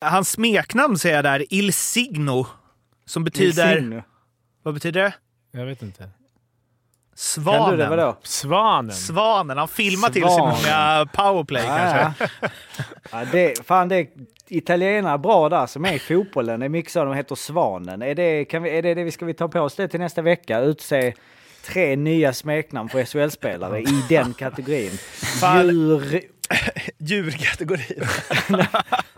Hans smeknamn säger jag där, Il Signo, som betyder... Insigne. Vad betyder det? Jag vet inte. Svanen. Kan du det? Vadå? Svanen. Svanen. Han filmar till sig många powerplay kanske. Ja, ja. det, fan, det är italienare bra där som är i fotbollen. Det är mycket så de heter Svanen. Är det, kan vi, är det det vi ska vi ta på oss det till nästa vecka? Utse tre nya smeknamn för SHL-spelare i den kategorin. Fan. Djur... Djurkategorin.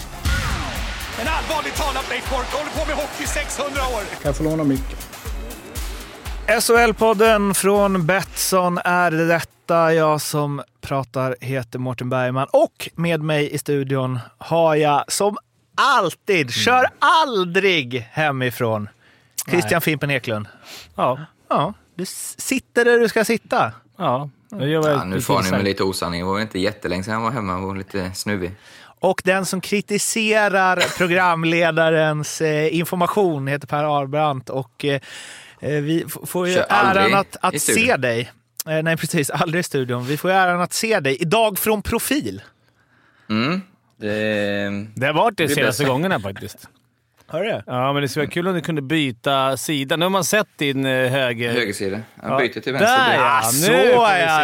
En allvarligt talat Leif Boork håller på med hockey i 600 år. Kan jag få låna micken? SHL-podden från Betsson är detta. Jag som pratar heter Mårten Bergman och med mig i studion har jag som alltid, kör aldrig hemifrån, Christian Fimpen Eklund. Ja. Ja, du sitter där du ska sitta. Ja. Jag Ja, jag nu får ni med lite osanning. Det var inte jättelänge sedan jag var hemma och lite snuvig. Och den som kritiserar programledarens eh, information heter Per Arbrandt och eh, eh, vi får ju äran att, att se dig. Eh, nej, precis. Aldrig i studion. Vi får ju äran att se dig idag från profil. Mm. Det, Det har varit det Det senaste gångerna faktiskt. Hör du? Ja, men det skulle vara kul om du kunde byta sida. Nu har man sett din eh, höger... högersida. Ja. byter till vänster. Där, ja. Ah, nu så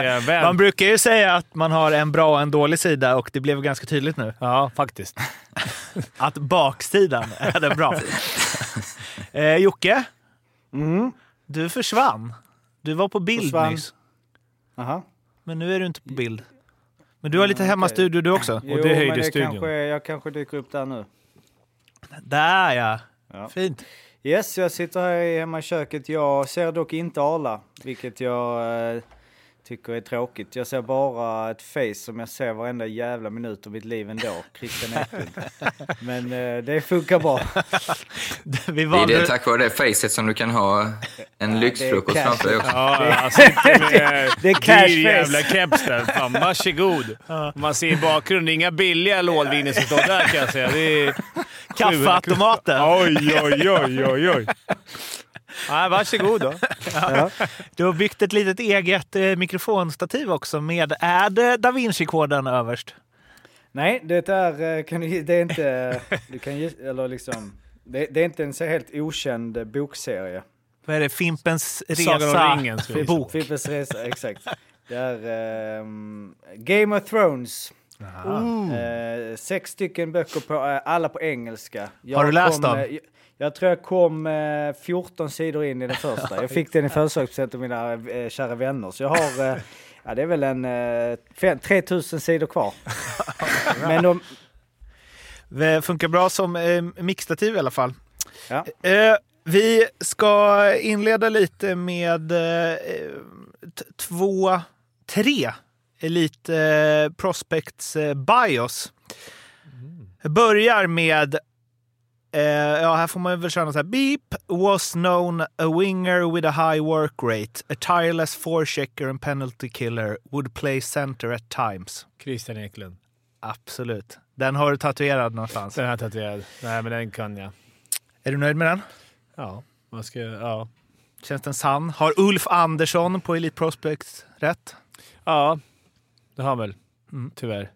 ja. Vem? Man brukar ju säga att man har en bra och en dålig sida och det blev ganska tydligt nu. Ja, faktiskt. Att baksidan är den bra. eh, Jocke, Mm. du försvann. Du var på bild Försvann. nyss, Aha. men nu är du inte på bild. Men du har lite hemmastudio du också. Jo, det höjde men det studion. kanske, jag kanske dyker upp där nu. Där ja. Ja. Fint. Yes, jag sitter här hemma i köket. Jag ser dock inte Arla, vilket jag eh, tycker är tråkigt. Jag ser bara ett face som jag ser varenda jävla minut av mitt liv ändå. Christian Eklund. Men eh, det funkar bra. Vi Det är valde... det tack vare det facet som du kan ha en lyxfrukost cash. framför dig också. Ja, med Det är cash dyr jävla face. keps där. Fan, varsågod. Man ser i bakgrunden, inga billiga lådviner som står där kan jag säga. Det är Kaffeautomaten. Oj, oj, oj, oj, oj. Nej, varsågod då. Du har byggt ett litet eget eh, mikrofonstativ också med, är det Da Vinci-koden överst? Nej, det är, eh, kan du, det är inte, du kan, eller liksom, det, det är inte en så helt okänd eh, bokserie. Vad är det? Fimpens Sagan om resa? ringen, bok. Fimpens Resa, exakt. Det är ehm, Game of Thrones. Eh, sex stycken böcker, på, eh, alla på engelska. Jag Har du läst kom, dem? eh, jag, jag tror jag kom eh, 14 sidor in i den första. Jag fick den i födelsedagspresent av mina eh, kära vänner. Så jag har, eh, ja det är väl en eh, fem- 3000 sidor kvar. Men de, Det funkar bra som eh, mixtativ i alla fall. ja. Eh, vi ska inleda lite med eh, t- två, tre Elite eh, Prospects eh, bios. Jag börjar med, eh, ja här får man väl köra något så här. Beep was known a winger with a high work rate, a tireless forechecker and penalty killer, would play center at times. Christian Eklund. Absolut. Den har du tatuerad någonstans. Den här tatuerad. Nej, men den kan jag. Är du nöjd med den? Ja, vad ska jag... Ja. Känns den sann? Har Ulf Andersson på Elite Prospects rätt? Ja, det har han väl. Mm, tyvärr.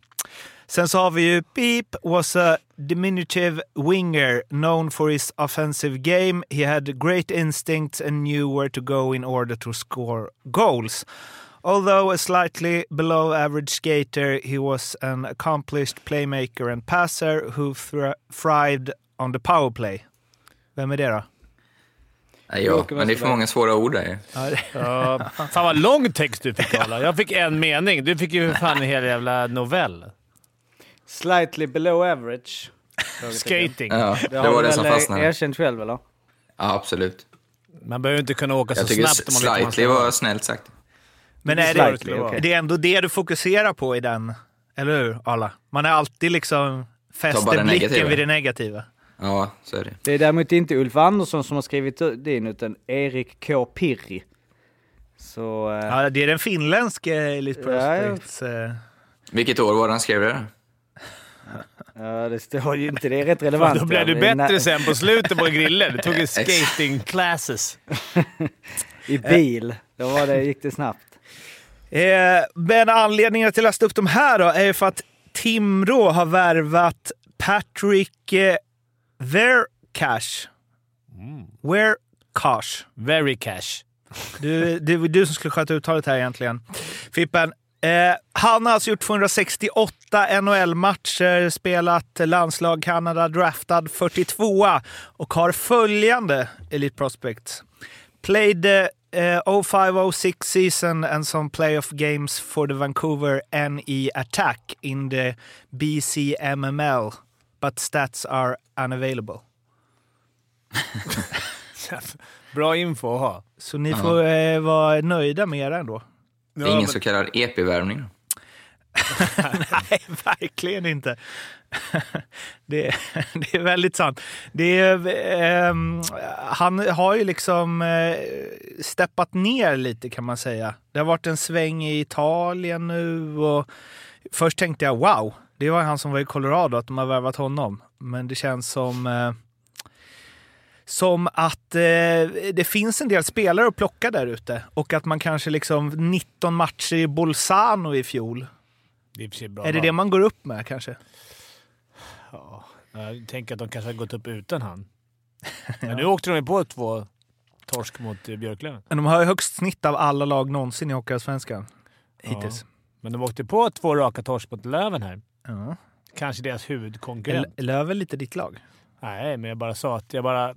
Sen så har vi ju Beep was a diminutive winger known for his offensive game. He had great instincts and knew where to go in order to score goals. Although a slightly below average skater, he was an accomplished playmaker and passer who thrived on the power play. Vem är det då? Nej, ja, men det är för många svåra ord där. Ja, fan vad lång text du fick Arla. Jag fick en mening. Du fick ju för fan en hel jävla novell. Slightly below average. Skating. Ja, Det det har var det som eh, fastnade. erkänt själv eller? Ja, absolut. Man behöver inte kunna åka så Jag tycker snabbt om man vet vad man slightly var snällt sagt. Men är Slightly, det, okej. det är ändå det du fokuserar på i den, eller hur Arla? Man är alltid liksom fäster det blicken negativa. vid det negativa. Ja, så är det. Det är däremot inte Ulf Andersson som har skrivit ut det in, utan Erik K. Pirri. Så... eh, Ja, det är den finländske Elite Ja, ja. Prospects. eh, Vilket år var det han skrev det? Ja, det står ju inte. Det är rätt relevant. Då blev du ja. Bättre sen på slutet på grillen. Du tog ju skating classes. I bil. Då var det, gick det snabbt. Eh, men anledningen till att läsa upp de här då är ju för att Timrå har värvat Patrick eh, Vercash. Vercash. Very cash. Du, det var du som skulle sköta uttalet här egentligen. Fippen. Eh, han har alltså gjort 268 NHL-matcher, spelat landslag Kanada, draftad 42 och har följande Elite Prospects. Played eh, 05-06 season and some playoff games for the Vancouver NE Attack in the BCMML, but stats are unavailable. Bra info att ha. Så ni får eh, vara nöjda med det ändå. Det är ingen så kallad EP-värvning. Nej, verkligen inte. Det är, det är väldigt sant. Det är, ehm, han har ju liksom eh, steppat ner lite kan man säga. Det har varit en sväng i Italien nu och först tänkte jag wow, det var han som var i Colorado, att de har värvat honom. Men det känns som eh, som att eh, det finns en del spelare att plocka där ute och att man kanske liksom 19 matcher i Bolzano i fjol. Det är bra Är det val. det man går upp med kanske? Ja, jag tänker att de kanske har gått upp utan han. Men nu åkte de ju på två torsk mot Björklöven. Men de har ju högst snitt av alla lag någonsin i Hockeyallsvenskan. Hittills. Men de åkte på två raka torsk mot Löven här. Ja. Kanske deras huvudkonkurrent. L- Löven lite ditt lag. Nej, men jag bara sa att jag bara...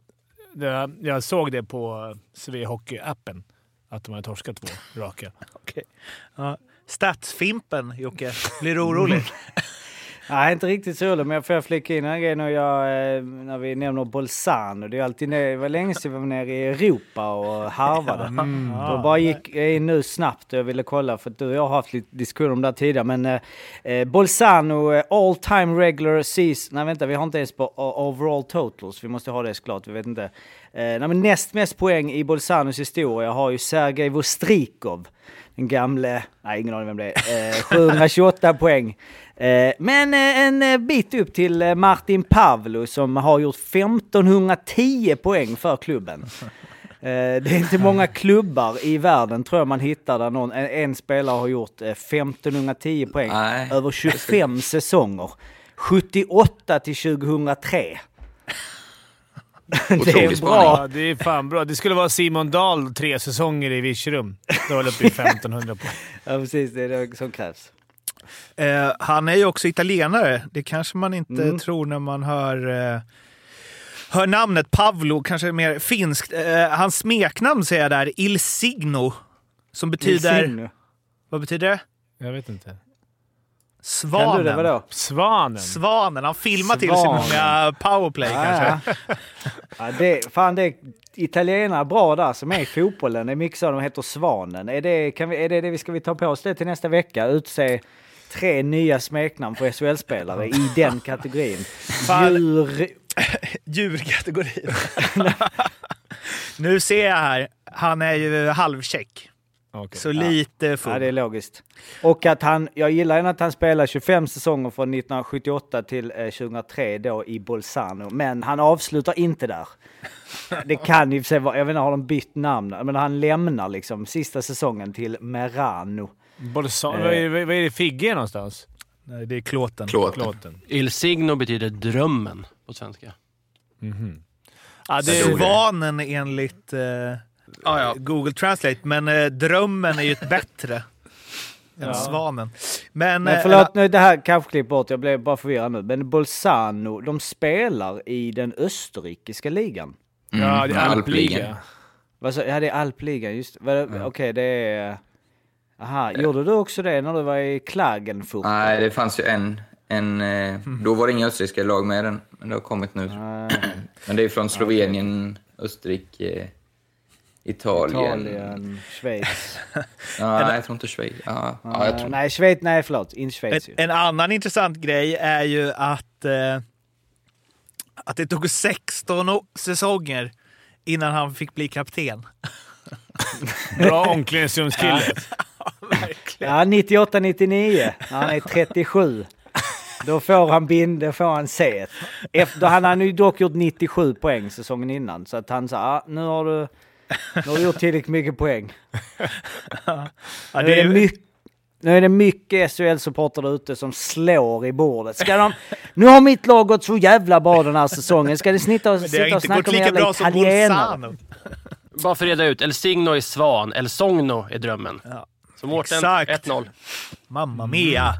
Jag såg det på Svea Hockey-appen. Att de hade torskat två raka. Okej. Ja. Statsfimpen, Jocke. Blir du orolig? Nej, inte riktigt så men jag får flika in en grej när, jag, eh, när vi nämner Bolzano. Det, är alltid, det var länge sedan vi var nere i Europa och harvade. Då bara gick jag in nu snabbt och jag ville kolla, för att du och jag har haft lite diskussioner om det här tidigare. Men eh, eh, Bolzano eh, all time regular season... Nej vänta, vi har inte ens på overall totals. Vi måste ha det såklart, vi vet inte. Eh, nej, men näst mest poäng i Bolzanos historia har ju Sergej Vostrikov. Den gamle, nej ingen aning vem det är, eh, 728 poäng. Eh, men eh, en eh, bit upp till eh, Martin Pavlo som har gjort 1510 poäng för klubben. Det är inte många klubbar i världen tror jag man hittar där någon, en, en spelare har gjort eh, 1510 poäng Nej. över 25 säsonger. 78 till 2003. det är bra. Ja, det är fan bra. Det skulle vara Simon Dahl tre säsonger i Virserum. Då var det uppe i 1500 poäng. Ja, precis. Det är det som krävs. Eh, han är ju också italienare. Det kanske man inte Mm. tror när man hör, eh, hör namnet. Pavlo, kanske mer finskt. Eh, hans smeknamn säger jag där, Il Signo. Som betyder... Signo. Vad betyder det? Jag vet inte. Svanen. Kan du det? Svanen. Svanen. Han filmar till sig Svanen. många powerplay kanske. Ja, ja. det, fan, det är italienare bra där som är i fotbollen. Det är mycket så de heter Svanen. Är det, kan vi, är det det vi ska vi ta på oss det till nästa vecka? Utse tre nya smeknamn för SHL-spelare i den kategorin. Fan. Djur... Djurkategorin. nu ser jag här, han är ju halvcheck. Okej. Så lite full. Ja, det är logiskt. Och att han, jag gillar ju att han spelar 25 säsonger från 1978 till eh, 2003 då i Bolzano. Men han avslutar inte där. Det kan ju sig vara, jag vet inte, har de bytt namn? Men han lämnar liksom sista säsongen till Merano. Bolsa- vad, är, vad är det Figge någonstans? Nej, det är klåten. Klåten. Klåten. Il Signo betyder drömmen på svenska. Ja, det Jag tror är, det. Svanen enligt eh, Google Translate, men eh, drömmen är ju ett bättre än svanen. Men, Men eh, förlåt, nu det här kanske klipp bort, jag blev bara förvirrad nu. Men Bolzano, de spelar i den österrikiska ligan. Mm, ja, det är alpligan. alpliga. Ja, det är alpligan, just det. Okej, det är... Aha, gjorde du också det när du var i Klagenfurt? Nej, det fanns ju en. en eh, då var det inga österrikiska lag med den, men det har kommit nu. Men det är från Slovenien, Österrike, Italien. Italien, Schweiz. Ja, nej, jag tror inte Schweiz. Ja, ja, jag tror nej, Schweiz, nej förlåt, En, Schweiz ju. en annan intressant grej är ju att eh, att det tog 16 o- säsonger innan han fick bli kapten. Bra omklädningsrumskille. Ja, 98-99. Han är 37. Då får han bind, då får han C. Efter, han hade ju dock gjort 97 poäng säsongen innan. Så att han sa, ah, nu har du, nu har du gjort tillräckligt mycket poäng. Ja, Nu det är är, det mycket, nu är det mycket SHL-supportrar ute som slår i bordet. Ska de, nu har mitt lag gått så jävla bra den här säsongen. Ska det snitta och, sitta och snacka om lika jävla bra som italienare? Bara för att reda ut. El Signo är Svan, El Sogno är drömmen. Ja. Så Mårten, Exakt. 1-0. Mamma mia!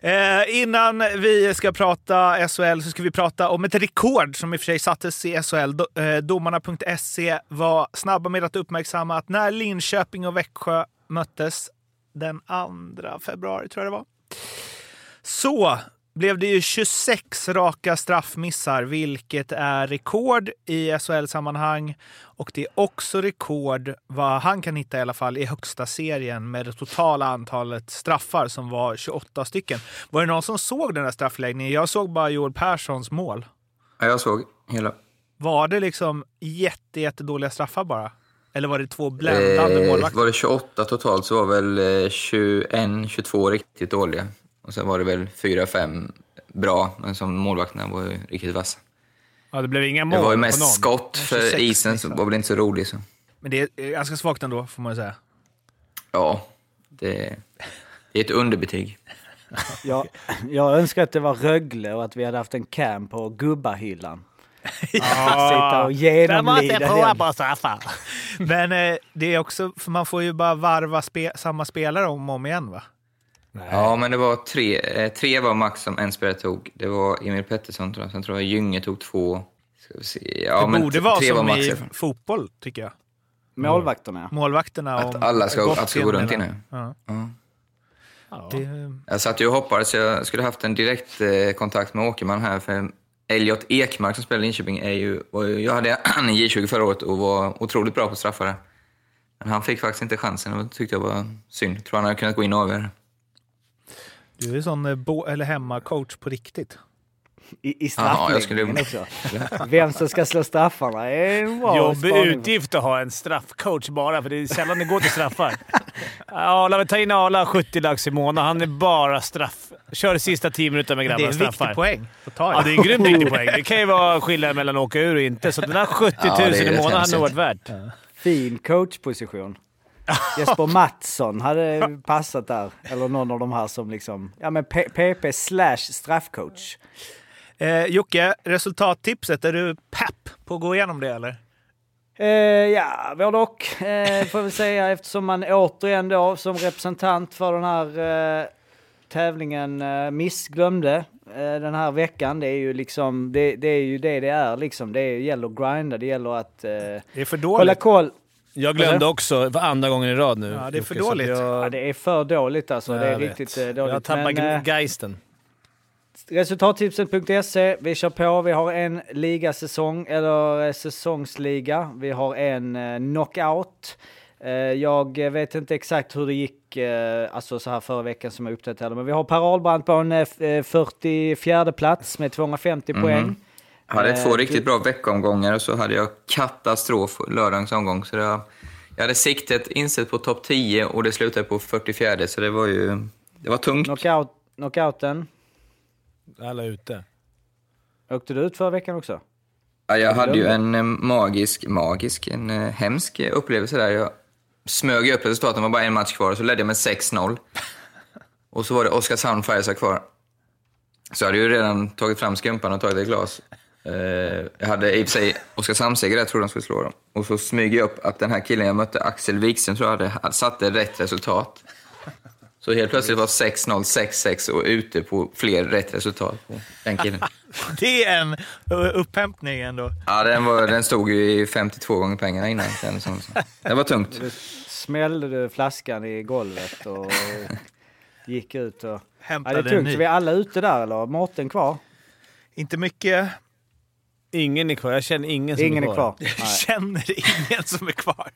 Eh, innan vi ska prata SHL så ska vi prata om ett rekord som i och för sig sattes i SHL. Do, eh, domarna.se var snabba med att uppmärksamma att när Linköping och Växjö möttes den 2 februari, tror jag det var, så blev det ju 26 raka straffmissar, vilket är rekord i SHL-sammanhang. Och det är också rekord, vad han kan hitta i alla fall, i högsta serien med det totala antalet straffar som var 28 stycken. Var det någon som såg den där straffläggningen? Jag såg bara Joel Perssons mål. Ja, jag såg hela. Var det liksom jätte, jättedåliga straffar bara? Eller var det två bländande Eh, målvakter? var det 28 totalt så var väl eh, 21, 22 riktigt dåliga. Och sen var det väl 4-5 bra, men som målvakterna var ju riktigt vassa. Ja, det blev inga mål Det var ju på mest någon. skott, 26 för isen så missar. var väl inte så rolig. Så. Men det är ganska svagt ändå, får man ju säga. Ja, det, det är ett underbetyg. Jag, jag önskar att det var Rögle och att vi hade haft en cam på gubbahyllan. Sitta och genomlida den. på straffar. Men eh, det är också, för man får ju bara varva spe, samma spelare om och om igen va? Ja, men det var tre, eh, tre var max som en spelare tog. Det var Emil Pettersson tror jag, sen tror jag Gynge tog två. Ska vi se. Ja, det men borde vara tre som var max. i fotboll, tycker jag. Målvakterna. Målvakterna Att alla ska- att ska gå runt in inne. Ja. Ja. Det, Jag satt ju och hoppades jag skulle haft en direkt eh, kontakt med Åkerman här, för Elliot Ekmark som spelar i Linköping är ju, jag hade han i J20 förra året och var otroligt bra på straffar där. Men han fick faktiskt inte chansen och det tyckte jag var synd. Jag tror han hade kunnat gå in och avgöra. Du är sån eh, bo, eller hemmacoach på riktigt. I, i Ja, jag straffläggningen skulle- också. Vem som ska slå straffarna är en bra Jobbig utgift att ha en straffcoach bara, för det är sällan det går till straffar. Arla, vi tar in Arla 70 lax i månaden. Han är bara straff. Kör de sista 10 minuterna med Det är grabbarna en straffar. viktig poäng ta. Ja, det är en grymt viktig poäng. Det kan ju vara skillnad mellan att åka ur och inte, så den där 70 000 Ja, i månaden hade nog varit värt. Fin coachposition. Jesper Mattsson hade passat där. Eller någon av de här som liksom... Ja men PP slash straffcoach. Eh, Jocke, resultattipset. Är du pepp på att gå igenom det eller? Eh, ja, både och eh, får vi säga eftersom man återigen då som representant för den här eh, tävlingen eh, missglömde eh, den här veckan. Det är ju liksom, det, det är ju det det är liksom. Det gäller att grinda, det gäller att eh, Det är för hålla dåligt. koll. Jag glömde också för andra gången i rad nu. Ja, det är för Jocke, dåligt. Jag, Ja, det är för dåligt alltså. det är jag vet. riktigt eh, dåligt. Jag tappar Men, eh, geisten. Resultattipset.se, vi kör på. Vi har en ligasäsong, eller eh, säsongsliga. Vi har en knockout. Jag vet inte exakt hur det gick, alltså så här förra veckan som jag uppdaterade, men vi har Per Ahlbrant på en eh, f- eh, 44 plats med 250 Mhm. poäng. Jag hade Eh, två riktigt bra veckomgångar och så hade jag katastrof lördagens omgång. Så var, jag hade siktet inställt på topp 10 och det slutade på 44 så det var ju det var tungt. Knockout, knockouten. Alla ute. Åkte du ut förra veckan också? Ja, jag hade ju en eh, magisk, magisk, en eh, hemsk upplevelse där. Jag smög upp resultaten, det var bara en match kvar så ledde jag med 6-0. Och så var det Oskarshamn Färjestad kvar. Så jag hade ju redan tagit fram skumpan och tagit ett glas. Eh, jag hade i och för sig Oskarshamnsseger jag trodde de skulle slå dem. Och så smyger jag upp att den här killen jag mötte, Axel Wikström, tror jag hade, hade satte rätt resultat. Så helt plötsligt var 6-0, 6-6 och ute på fler rätt resultat på den killen. Det är en upphämtning ändå. Ja, den, var, den stod ju i 52 gånger pengarna innan. kändes som. Det var tungt. Smällde du flaskan i golvet och gick ut och... Ja, Hämtade det är tungt. en ny. Så vi är alla ute där eller? Mårten kvar? Inte mycket. Ingen är kvar. Jag känner ingen som Ingen är kvar. Jag känner ingen som är kvar.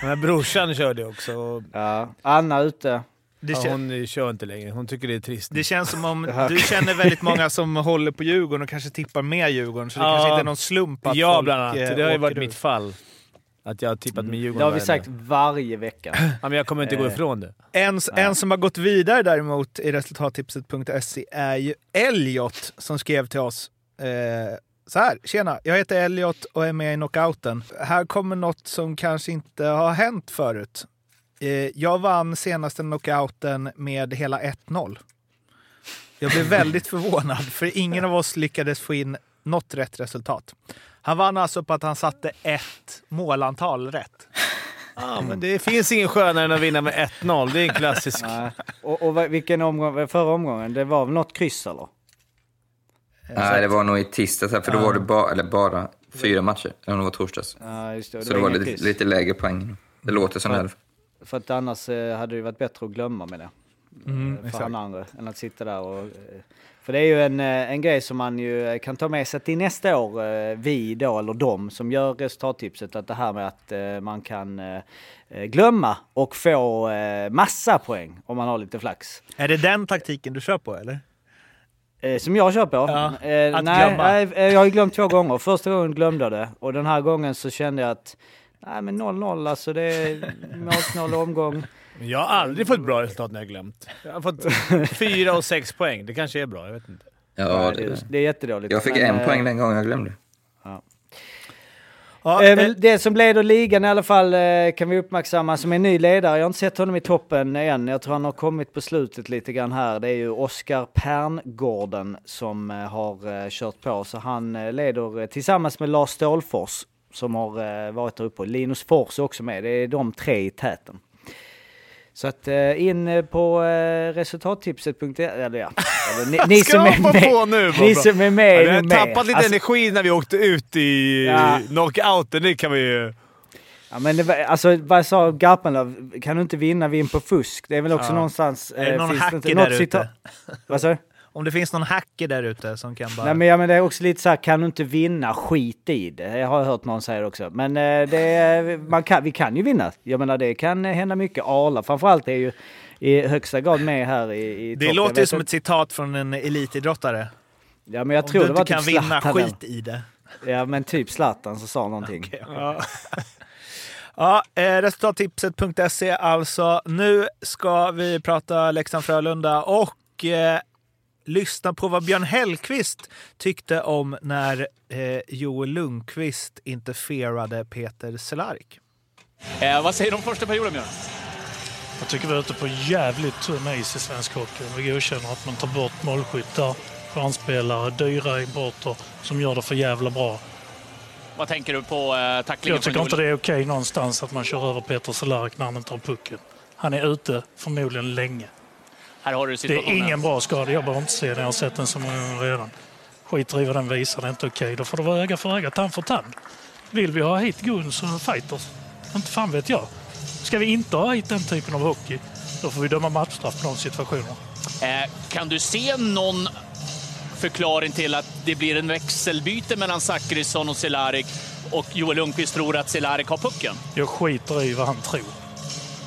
Den här brorsan körde också. Ja, Anna ute. Det, Ja, hon kör inte längre. Hon tycker det är trist. det känns som om du känner väldigt många som håller på Djurgården och kanske tippar med Djurgården, så det Ja. kanske inte är någon slump att ja, folk bland annat. eh, Det har ju varit ur. mitt fall. Att jag har tippat med Djurgården. Det har vi sagt varje vecka. Ja, men jag kommer inte gå Eh. ifrån det. En, en som har gått vidare däremot i resultattipset.se är ju Elliot som skrev till oss eh, så här. Tjena, jag heter Elliot och är med i knockouten. Här kommer något som kanske inte har hänt förut. Eh, jag vann senaste knockouten med hela 1-0. Jag blev väldigt förvånad för ingen av oss lyckades få in något rätt resultat. Han vann alltså på att han satte ett målantal rätt. Ja, men det finns ingen skönare än att vinna med 1-0. Det är en klassisk. Och, och vilken omgång, förra omgången, det var väl något kryss eller? Nej, det var nog i tisdags, för då Ja. var det ba, eller bara fyra matcher. Eller om det var torsdags. Ja, just det. Så det var lite, lite lägre poäng. Det låter som det. För att annars eh, hade det varit bättre att glömma med det. Mm, Eh, för andra, än att sitta där och... eh, För det är ju en, eh, en grej som man ju eh, kan ta med sig till nästa år, eh, vi då, eller de som gör resultattipset, att det här med att eh, man kan eh, eh, glömma och få eh, massa poäng om man har lite flax. Är det den taktiken du kör på eller? Eh, som jag kör på? Ja, eh, att nej, glömma. nej, eh, jag har ju glömt två gånger. Första gången glömde jag det och den här gången så kände jag att nej men 0-0 alltså det är målsnål omgång. Jag har aldrig fått bra resultat när jag glömt. Jag har fått fyra och sex poäng. Det kanske är bra, jag vet inte. Ja, det, det är jättedåligt. jag fick men, en eh, poäng den gången jag glömde. Ja, Eh, eh, det som leder ligan i alla fall eh, kan vi uppmärksamma som är ny ledare. Jag har inte sett honom i toppen än. Jag tror han har kommit på slutet lite grann här. Det är ju Oskar Perngården som eh, har eh, kört på. Så han eh, leder tillsammans med Lars Stålfors som har varit där uppe. Linus Fors är också med. Det är de tre i täten. Så att eh, in eh, på eh, resultattipset.se, eller ja, eller ni, ni som är med. på nu! Ni som är med Ja, Vi har tappat lite Alltså- energi när vi åkte ut i Ja. knockouten. Det kan vi ju... Ja, men det, var- alltså, vad sa Garpenlöv? Kan du inte vinna, vinn på fusk. Det är väl också Ja. någonstans... Är det eh, någon hacker där ute? Vad sa du? Om det finns någon hacker där ute som kan bara... Nej men, ja, men det är också lite så här, kan du inte vinna, skit i det. Jag har hört någon säga det också. Men eh, det, är- man kan, vi kan ju vinna. Jag menar det kan hända mycket. Arla framförallt är ju i högsta grad med här i, i det topp. låter ju som ett citat från en elitidrottare. Ja men jag Om tror du det var inte typ kan vinna, Zlatan skit i det. Ja men typ Zlatan som sa någonting. Ja. Ja, eh, resultattipset.se alltså. Nu ska vi prata Leksand-Frölunda och eh, lyssna på vad Björn Hellkvist tyckte om när eh, Joel Lundqvist interferade Peter Cehlarik. Eh, vad säger du om första perioden, Björn? Jag tycker vi är ute på jävligt tunn is i svensk hockey. Vi godkänner att man tar bort målskyttar, stjärnspelare, dyra importer som gör det för jävla bra. Vad tänker du på eh, tacklingen Jag tycker inte det är okej någonstans att man kör över Peter Cehlarik när han inte har pucken. Han är ute förmodligen länge. Här har du Det är ingen bra skada. Jag behöver inte se den. Jag har sett den så många gånger redan. Skiter i vad den visar. Det är inte okej. Då får det vara öga för öga, tand för tand. Vill vi ha hit Guns och fighters? Inte fan vet jag. Ska vi inte ha hit den typen av hockey, då får vi döma matchstraff på de situationerna. Eh, kan du se någon förklaring till att det blir en växelbyte mellan Zachrisson och Cehlárik och Joel Lundqvist tror att Cehlárik har pucken? Jag skiter i vad han tror.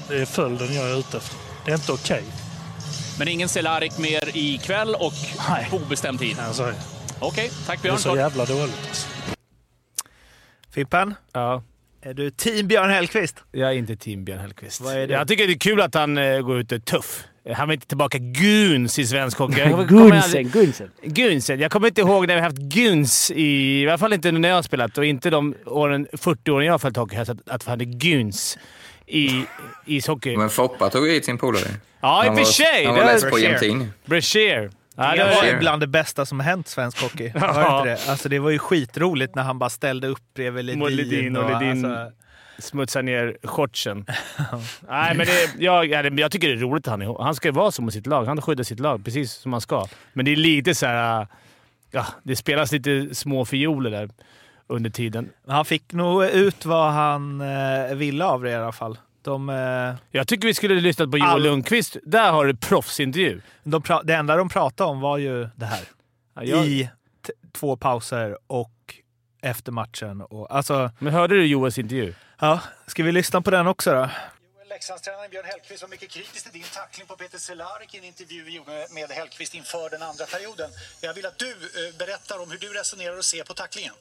Det är följden jag är ute efter. Det är inte okej. Men ingen Cehlárik mer ikväll och på obestämd tid? Alltså, Okej, tack det är Björn. så jävla dåligt. Alltså. Fimpen, Ja. är du team Björn Hellkvist? Jag är inte team Björn Hellkvist. Vad är det? Jag tycker det är kul att han eh, går ut och är tuff. Han vill inte tillbaka Guns i svensk hockey. Jag kommer Gunsen, Gunsen. Gunsen. Jag kommer inte ihåg när vi haft Guns i... I alla fall inte när jag har spelat och inte de åren, 40 åren jag har följt hockey. Att, att vi hade Guns i ishockey. Men Foppa tog hit sin polare. Ja, i och för sig. Han Det var på jämtin. Brashear. Ja, det var bland det bästa som hänt svensk hockey. Var inte det? Alltså, det var ju skitroligt när han bara ställde upp bredvid Ledin. Mot Ledin och Ledin. alltså, smutsa ner shortsen. Nej, men det, jag, jag tycker det är roligt att han är Han ska ju vara som med sitt lag. Han skyddar sitt lag precis som han ska. Men det är lite så här... Ja, det spelas lite små fioler där under tiden. han fick nog ut vad han eh, ville av det i alla fall. De, eh, Jag tycker vi skulle lyssna på Joel All- Lundqvist. Där har du proffsintervju. de pra- det enda de pratade om var ju det här. Ja, jag, I t- två pauser och efter matchen. Och, alltså, Men hörde du Joels intervju? ja, ska vi lyssna på den också då? Leksandstränaren Björn Hellkvist var mycket kritisk till din tackling på Peter Cehlárik i en intervju vi gjorde med Hellkvist inför den andra perioden. Jag vill att du eh, berättar om hur du resonerar och ser på tacklingen.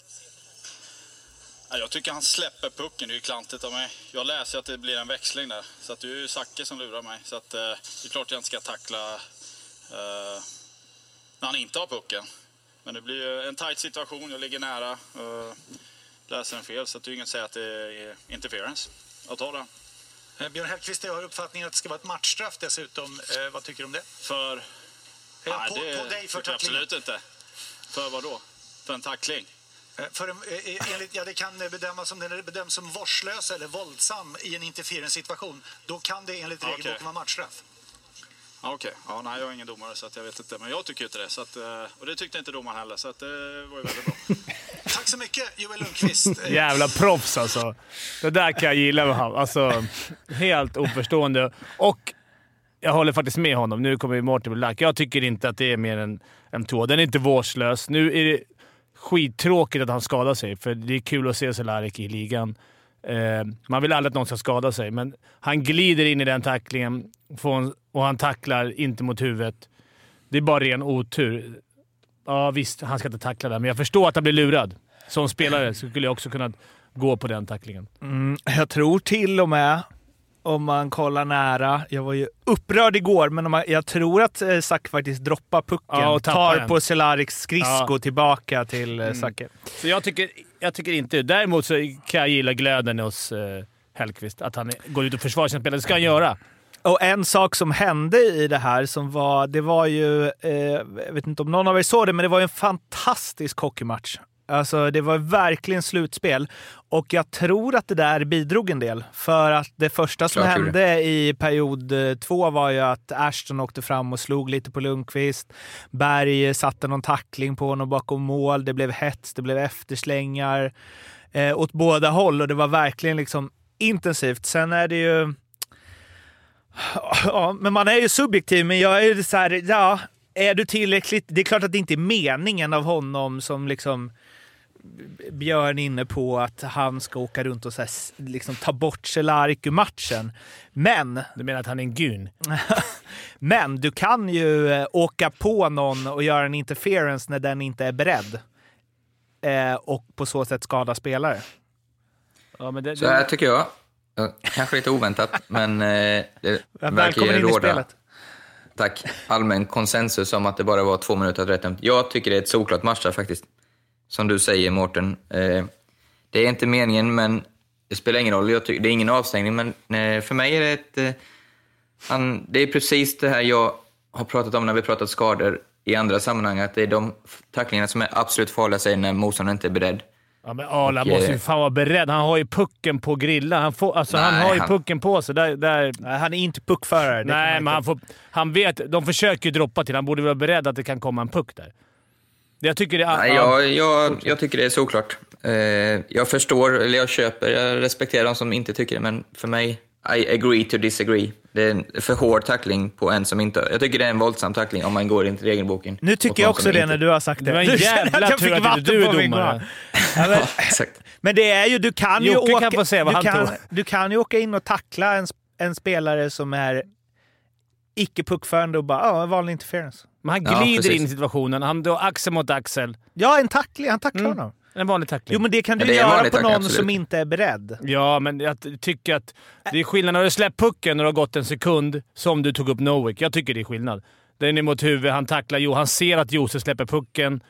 Ja, jag tycker han släpper pucken, det är ju klantigt av mig. Jag läser att det blir en växling där, så att det är ju Zacke som lurar mig. Så att, eh, det är klart jag inte ska tackla eh, när han inte har pucken. Men det blir ju en tight situation, jag ligger nära. Eh, läser en fel, så att det är inget att säga att det är interference. Jag tar den. Eh, Björn Hellkvist, jag har uppfattningen att det ska vara ett matchstraff dessutom. Eh, vad tycker du om det? För? Eh, Nej, på, det på dig för tacklingen. absolut inte. För vad då? För en tackling? Eh, För en, eh, enligt, ja, det kan eh, bedömas om den är bedöms som vårdslös eller våldsam i en interference-situation. Då kan det enligt Okej. regelboken vara matchstraff. Ja, Okej, ja, nej, jag är ingen domare så att jag vet inte. Men jag tycker inte det. Så att, eh, och det tyckte inte domaren heller, så att det var ju väldigt bra. Tack så mycket Joel Lundqvist. Eh, Jävla proffs alltså. Det där kan jag gilla med honom. Alltså, helt oförstående. Och jag håller faktiskt med honom. Nu kommer ju Mårten bli lack. Jag tycker inte att det är mer än en två. Den är inte vårdslös. Nu är det skittråkigt att han skadar sig, för det är kul att se Cehlarik i ligan. Eh, man vill aldrig att någon ska skada sig, men han glider in i den tacklingen en- och han tacklar inte mot huvudet. Det är bara ren otur. Ja, visst, han ska inte tackla där, men jag förstår att han blir lurad. Som spelare skulle jag också kunna gå på den tacklingen. Mm, jag tror till och med, om man kollar nära, jag var ju upprörd igår, men om man, jag tror att eh, Zack faktiskt droppar pucken. Ja, och tar den. på Celariks skridsko Ja. tillbaka till eh, Mm. Så jag tycker, jag tycker inte... Däremot så kan jag gilla glöden hos eh, Hellkvist. Att han går ut och försvarar sina spelare. Det ska han göra. Och en sak som hände i det här, som var, det var ju, eh, jag vet inte om någon av er såg det, men det var ju en fantastisk hockeymatch. Alltså det var verkligen slutspel. Och jag tror att det där bidrog en del. För att det första som Klart hände i period eh, två var ju att Ashton åkte fram och slog lite på Lundqvist. Berg satte någon tackling på honom bakom mål. Det blev hets, det blev efterslängar eh, åt båda håll och det var verkligen liksom intensivt. Sen är det ju... Ja, men man är ju subjektiv, men jag är ju så här, ja, är du tillräckligt... Det är klart att det inte är meningen av honom som liksom Björn inne på att han ska åka runt och så här, liksom ta bort Cehlarik ur matchen. Men... Du menar att han är en gun? men du kan ju eh, åka på någon och göra en interference när den inte är beredd. Eh, och på så sätt skada spelare. Ja, men det, Så här tycker jag. Ja, Kanske lite oväntat, men eh, det verkar ju råda tack, allmän konsensus om att det bara var två minuter att rätt dömt. Jag tycker det är ett solklart matchstraff faktiskt. Som du säger, Mårten. Eh, det är inte meningen, men det spelar ingen roll. Jag tycker, det är ingen avstängning, men eh, för mig är det ett... Eh, han, det är precis det här jag har pratat om när vi pratat skador i andra sammanhang, att det är de tacklingarna som är absolut farligast är när motståndaren inte är beredd. Ja, men Arla måste ju eh, fan vara beredd. Han har ju pucken på grilla. Han, får, alltså, han Nej, har ju han- pucken på sig. Där, där... Nej, han är inte puckförare. Nej, men han, inte- får, han vet. De försöker ju droppa till. Han borde vara beredd att det kan komma en puck där. Jag tycker det är... Nej, ja. jag, jag, jag tycker det är såklart. Eh, jag förstår, eller jag köper, jag respekterar de som inte tycker det, men för mig, I agree to disagree. Det är en för hård tackling på en som inte... Jag tycker det är en våldsam tackling om man går in till regelboken. Nu tycker jag också det inte- när du har sagt det. Det var en jag jävla att jag tur att inte vatten du är domare. Ja, men, Exakt. men det är ju, du kan ju, åka, kan få säga vad du, han kan, tror. du kan ju åka in och tackla en, en spelare som är icke puckförande och bara ja, en vanlig interference. Men han Ja, glider precis. in i situationen. Han drar axel mot axel. Ja, en tackling. Han tacklar Mm. honom. En vanlig tackling. Jo, men det kan du Ja, det är en göra vanlig på tackling, någon absolut. som inte är beredd. Ja, men jag tycker att det är skillnad när du släpper pucken när det har gått en sekund, som du tog upp Nowick. Jag tycker det är skillnad. Den är mot huvudet, han tacklar Jo. Han ser att Josef släpper pucken.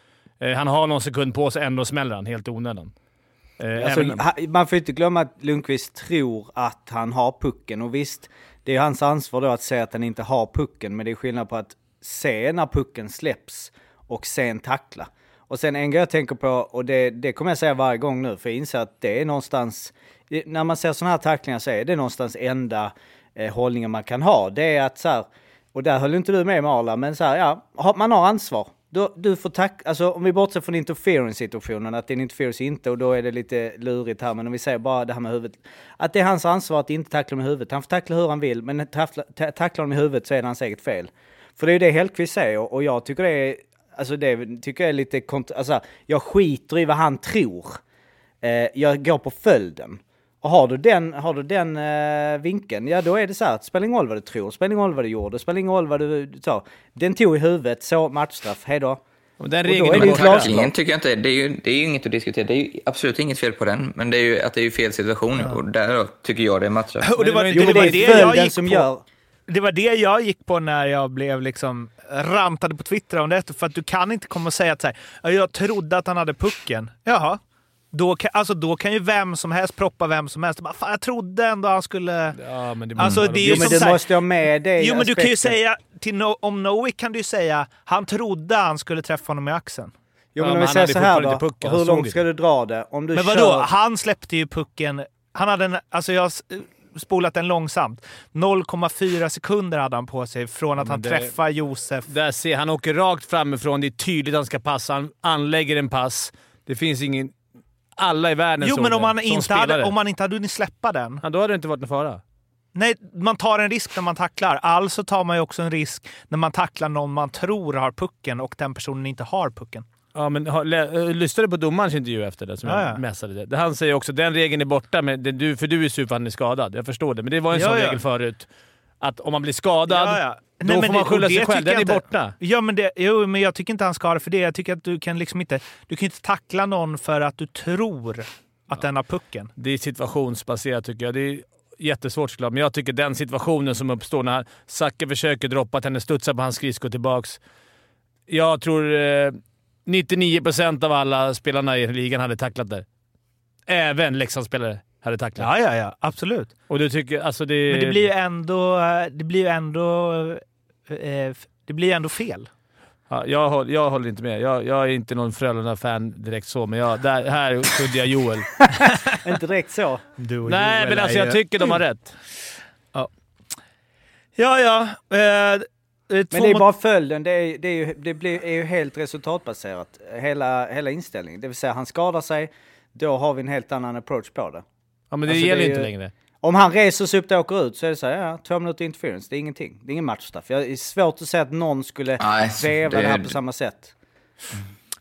Eh, han har någon sekund på sig, ändå smäller han helt i onödan. Eh, Alltså, även- ha- man får inte glömma att Lundqvist tror att han har pucken och visst, det är hans ansvar då att säga att han inte har pucken, men det är skillnad på att se när pucken släpps och sen tackla. Och sen en grej jag tänker på, och det, det kommer jag säga varje gång nu, för jag inser att det är någonstans, när man ser sådana här tacklingar så är det någonstans enda eh, hållningen man kan ha. Det är att så här, och där höll inte du med Marla, men så här, ja, man har ansvar. Du, du får tack, alltså om vi bortser från interference-situationen, att det är en interference inte och då är det lite lurigt här, men om vi säger bara det här med huvudet. Att det är hans ansvar att inte tackla med huvudet. Han får tackla hur han vill, men tackla, tacklar honom med huvudet så är det hans eget fel. För det är ju det Hellkvist säger och jag tycker det är, alltså det tycker jag är lite, kont- alltså jag skiter i vad han tror. Eh, jag går på följden. Och har du den, har du den eh, vinkeln, ja då är det så här att spelar ingen roll vad du tror, spelar ingen roll vad du gjorde, spelar ingen roll vad du sa. Den tog i huvudet, så matchstraff, hejdå. Och den Och regeln är är det. Tacklingen tycker jag inte, det är, ju, det är ju inget att diskutera. Det är ju absolut inget fel på den, men det är ju att det är ju fel situation och där tycker jag det är matchstraff. Och det var, Jo, det, var det är det jag följden gick som på. gör- Det var det jag gick på när jag blev liksom rantade på Twitter om det. För att du kan inte komma och säga att så här, "Ja, jag trodde att han hade pucken. Jaha. Då kan, alltså, då kan ju vem som helst proppa vem som helst. Bara, Fan, jag trodde ändå han skulle... Ja, men det, Alltså, det är ju Jo men som du här- måste ha med i Jo, men du kan ju aspekten. säga, till no, om Nowick kan du ju säga, han trodde han skulle träffa honom i axeln. Jo Ja, men om men vi säger så här då, pucken, hur långt det. ska du dra det? Om du Men vadå? kör... Han släppte ju pucken... Han hade en, alltså jag spolat den långsamt. 0,4 sekunder hade han på sig från att han det- träffar Josef. Där ser han åker rakt framifrån. Det är tydligt att han ska passa. Han anlägger en pass. Det finns ingen... Alla i världen Jo, men om man, inte hade, om man inte hade hunnit släppa den. Ja, då hade det inte varit någon fara. Nej, man tar en risk när man tacklar. Alltså tar man ju också en risk när man tacklar någon man tror har pucken och den personen inte har pucken. Ja, men har, lä, äh, lyssnade du på domarens intervju efter det? Som Ja, jag ja. messade det. Han säger också den regeln är borta, men det, du, för du är sur för att han är skadad. Jag förstår det, men det var en Ja, sån ja. regel förut. Att om man blir skadad, då Nej, får man skylla sig själv. Den är inte. borta. Ja, men det, jo, men jag tycker inte han ska ha det för det. Jag tycker att du kan liksom inte... Du kan inte tackla någon för att du tror att den har pucken. Det är situationsbaserat tycker jag. Det är jättesvårt såklart, men jag tycker den situationen som uppstår när Zacke försöker droppa att henne studsar på hans skridsko tillbaks. Jag tror eh, 99% av alla spelarna i ligan hade tacklat det. Även Leksandsspelare hade tacklat. Ja, ja, ja. Absolut. Och du tycker... Alltså det, Men det blir ju ändå... Det blir ju ändå... Eh, det blir ändå fel. Ja, jag, håller, jag håller inte med. Jag, jag är inte någon Frölunda-fan direkt så, men jag, där, här skyddar jag Joel. Inte direkt så. Du och Nej, Joel men alltså jag ju- tycker de har rätt. Ja, ja. Eh, eh, Men två det är bara följden. Det är, det är, ju, det blir, är ju helt resultatbaserat. Hela, hela inställningen. Det vill säga han skadar sig, då har vi en helt annan approach på det. Ja, men det Alltså, gäller ju inte längre. Om han reser sig upp och åker ut så är det så här, ja, två minuter interference, det är ingenting. Det är ingen matchstraff. Jag är svårt att säga att någon skulle Nej, veva det, det- här på samma sätt.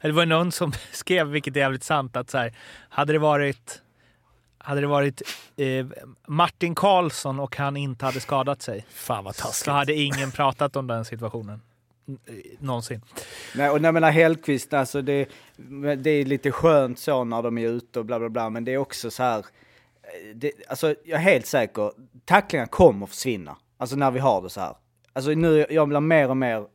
Det var någon som skrev, vilket är jävligt sant, att så här, hade det varit, hade det varit eh, Martin Karlsson och han inte hade skadat sig Fan vad så taskigt. hade ingen pratat om den situationen. Eh, Någonsin. Nej, och när jag menar Hellkvist, alltså det, det är lite skönt så när de är ute och bla bla bla, men det är också så här, eh, det, alltså jag är helt säker, tacklingar kommer att försvinna. Alltså när vi har det så här. Alltså nu, jag blir mer och mer,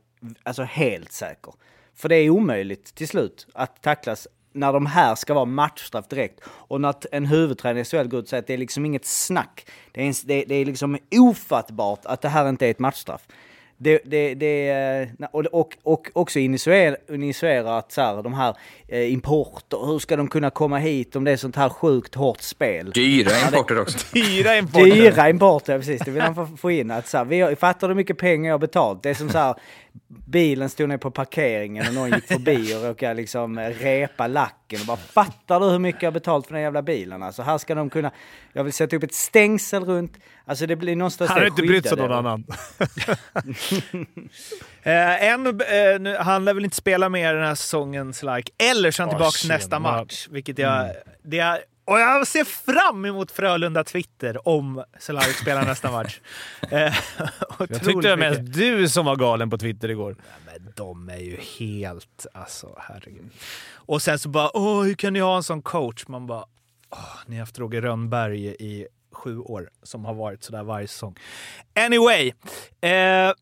alltså helt säker. För det är omöjligt till slut att tacklas när de här ska vara matchstraff direkt. Och när en huvudtränare i SHL går ut och säger att det är liksom inget snack. Det är, en, det, det är liksom ofattbart att det här inte är ett matchstraff. Det, det, det, eh, och, och, och också initiera, initiera att så här, de här eh, importer, hur ska de kunna komma hit om det är sånt här sjukt hårt spel? Dyra importer också. Dyra importer. Dyra importer, precis. Det vill man få- få in. Att så här, vi har, fattar hur mycket pengar jag har betalt? Det är som så här, bilen stod ner på parkeringen och någon gick förbi och råkade liksom repa lacken och bara fattar du hur mycket jag har betalt för den jävla bilen? Alltså här ska de kunna, jag vill sätta upp ett stängsel runt, alltså det blir någonstans Han har inte brytt sig någon annan. Eh, en, eh, nu, han lär väl inte spela mer den här säsongen, Slark. Eller så är han Åh, tillbaka nästa match. Vilket jag... Det är, och jag ser fram emot Frölunda Twitter om Cehlarik spelar nästa match. Eh, Jag tyckte det var mest du som var galen på Twitter igår. Men de är ju helt... Alltså, herregud. Och sen så bara, åh, hur kan ni ha en sån coach? Man bara, åh, ni har haft Roger Rönnberg i sju år som har varit sådär varje säsong. Anyway. Eh, eh,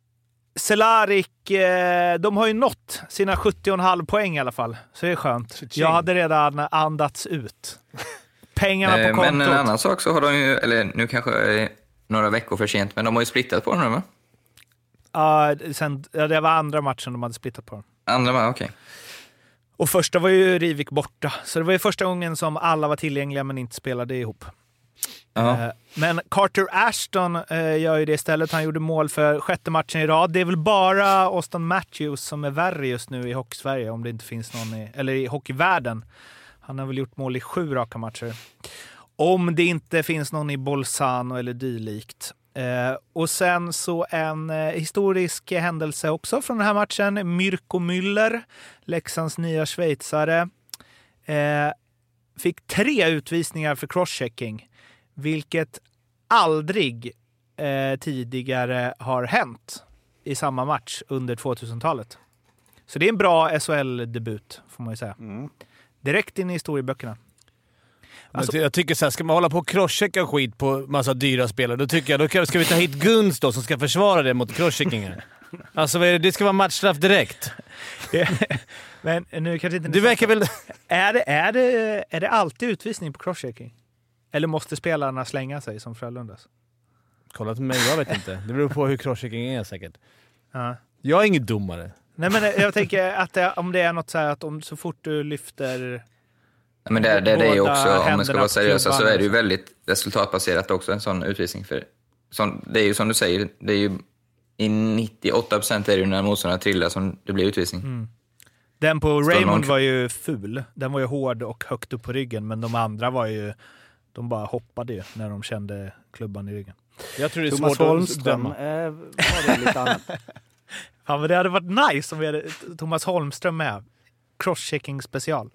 de har ju nått sina 70,5 poäng i alla fall. Så det är skönt. Jag hade redan andats ut. Pengarna Eh, på kontot. Men en annan sak så har de ju, eller nu kanske är några veckor för sent, men de har ju splittat på dem nu va? Ja, sen, ja, det var andra matchen de hade splittat på. Andra med, okej. Och första var ju Rivik borta. Så det var ju första gången som alla var tillgängliga men inte spelade ihop. Eh, Men Carter Ashton eh, gör ju det istället. Han gjorde mål för sjätte matchen i rad. Det är väl bara Austin Matthews som är värre just nu i Hockeysverige, om det inte finns någon i, eller i hockeyvärlden. Han har väl gjort mål i sju raka matcher. Om det inte finns någon i Bolzano eller dylikt. Eh, och sen så en eh, historisk händelse också från den här matchen. Mirko Müller, Leksands nya schweizare, eh, fick tre utvisningar för crosschecking. Vilket aldrig eh, tidigare har hänt i samma match under 2000-talet. Så det är en bra SHL-debut, får man ju säga. Mm. Direkt in i historieböckerna. Alltså- jag tycker så här, ska man hålla på och crosschecka skit på massa dyra spelare, då tycker jag då ska vi ta hit Guns då som ska försvara det mot crosscheckingar. Alltså det? ska vara matchstraff direkt. Men nu kanske inte... Du verkar väl... Är det, är, det, är det alltid utvisning på crosschecking? Eller måste spelarna slänga sig som Frölundas? Kolla till mig, jag vet inte. Det beror på hur crosschecking är säkert. Ja. Jag är ingen domare. Nej men jag tänker att det, om det är något så här att om så fort du lyfter... Ja, Men det, det, det är också, om man ska vara seriösa, så är det ju liksom. väldigt resultatbaserat också, en sån utvisning. För sån, det är ju som du säger, det är ju i 98 procent är det ju när motståndaren trillar som det blir utvisning. Mm. Den på Står Raymond någon- var ju ful. Den var ju hård och högt upp på ryggen, men de andra var ju... De bara hoppade ju när de kände klubban i ryggen. Jag tror det är Thomas svårt Holmström att döma. eh, var det lite annat. Fan, men det hade varit nice om vi hade Thomas Holmström med. Crosschecking special.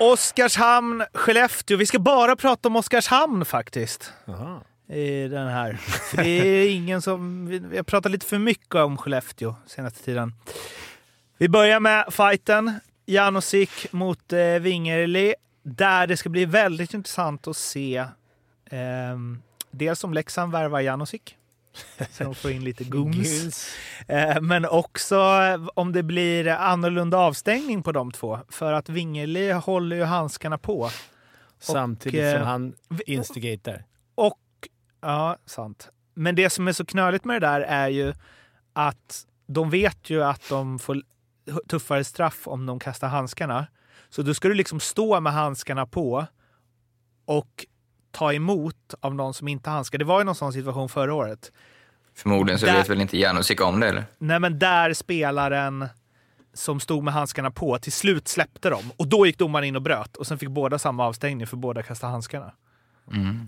Oskarshamn, Skellefteå. Vi ska bara prata om Oskarshamn faktiskt. Aha. I den här. För det är ingen som... Vi har pratat lite för mycket om Skellefteå senaste tiden. Vi börjar med fighten. Janosik mot eh, Wingerli. Där det ska bli väldigt intressant att se ehm, dels om Leksand värvar Janosik. Så de får in lite. Goons. Eh, men också om det blir annorlunda avstängning på de två. För att Wingerli håller ju handskarna på. Samtidigt eh, som han instigatar. Och, ja, sant. Men det som är så knöligt med det där är ju att de vet ju att de får tuffare straff om de kastar handskarna. Så då ska du liksom stå med handskarna på och ta emot av någon som inte handskar. Det var ju någon sån situation förra året. Förmodligen så Där- vet väl inte Janosik om det eller? Nej, men där spelaren som stod med handskarna på till slut släppte dem och då gick domaren in och bröt och sen fick båda samma avstängning för båda kastade handskarna.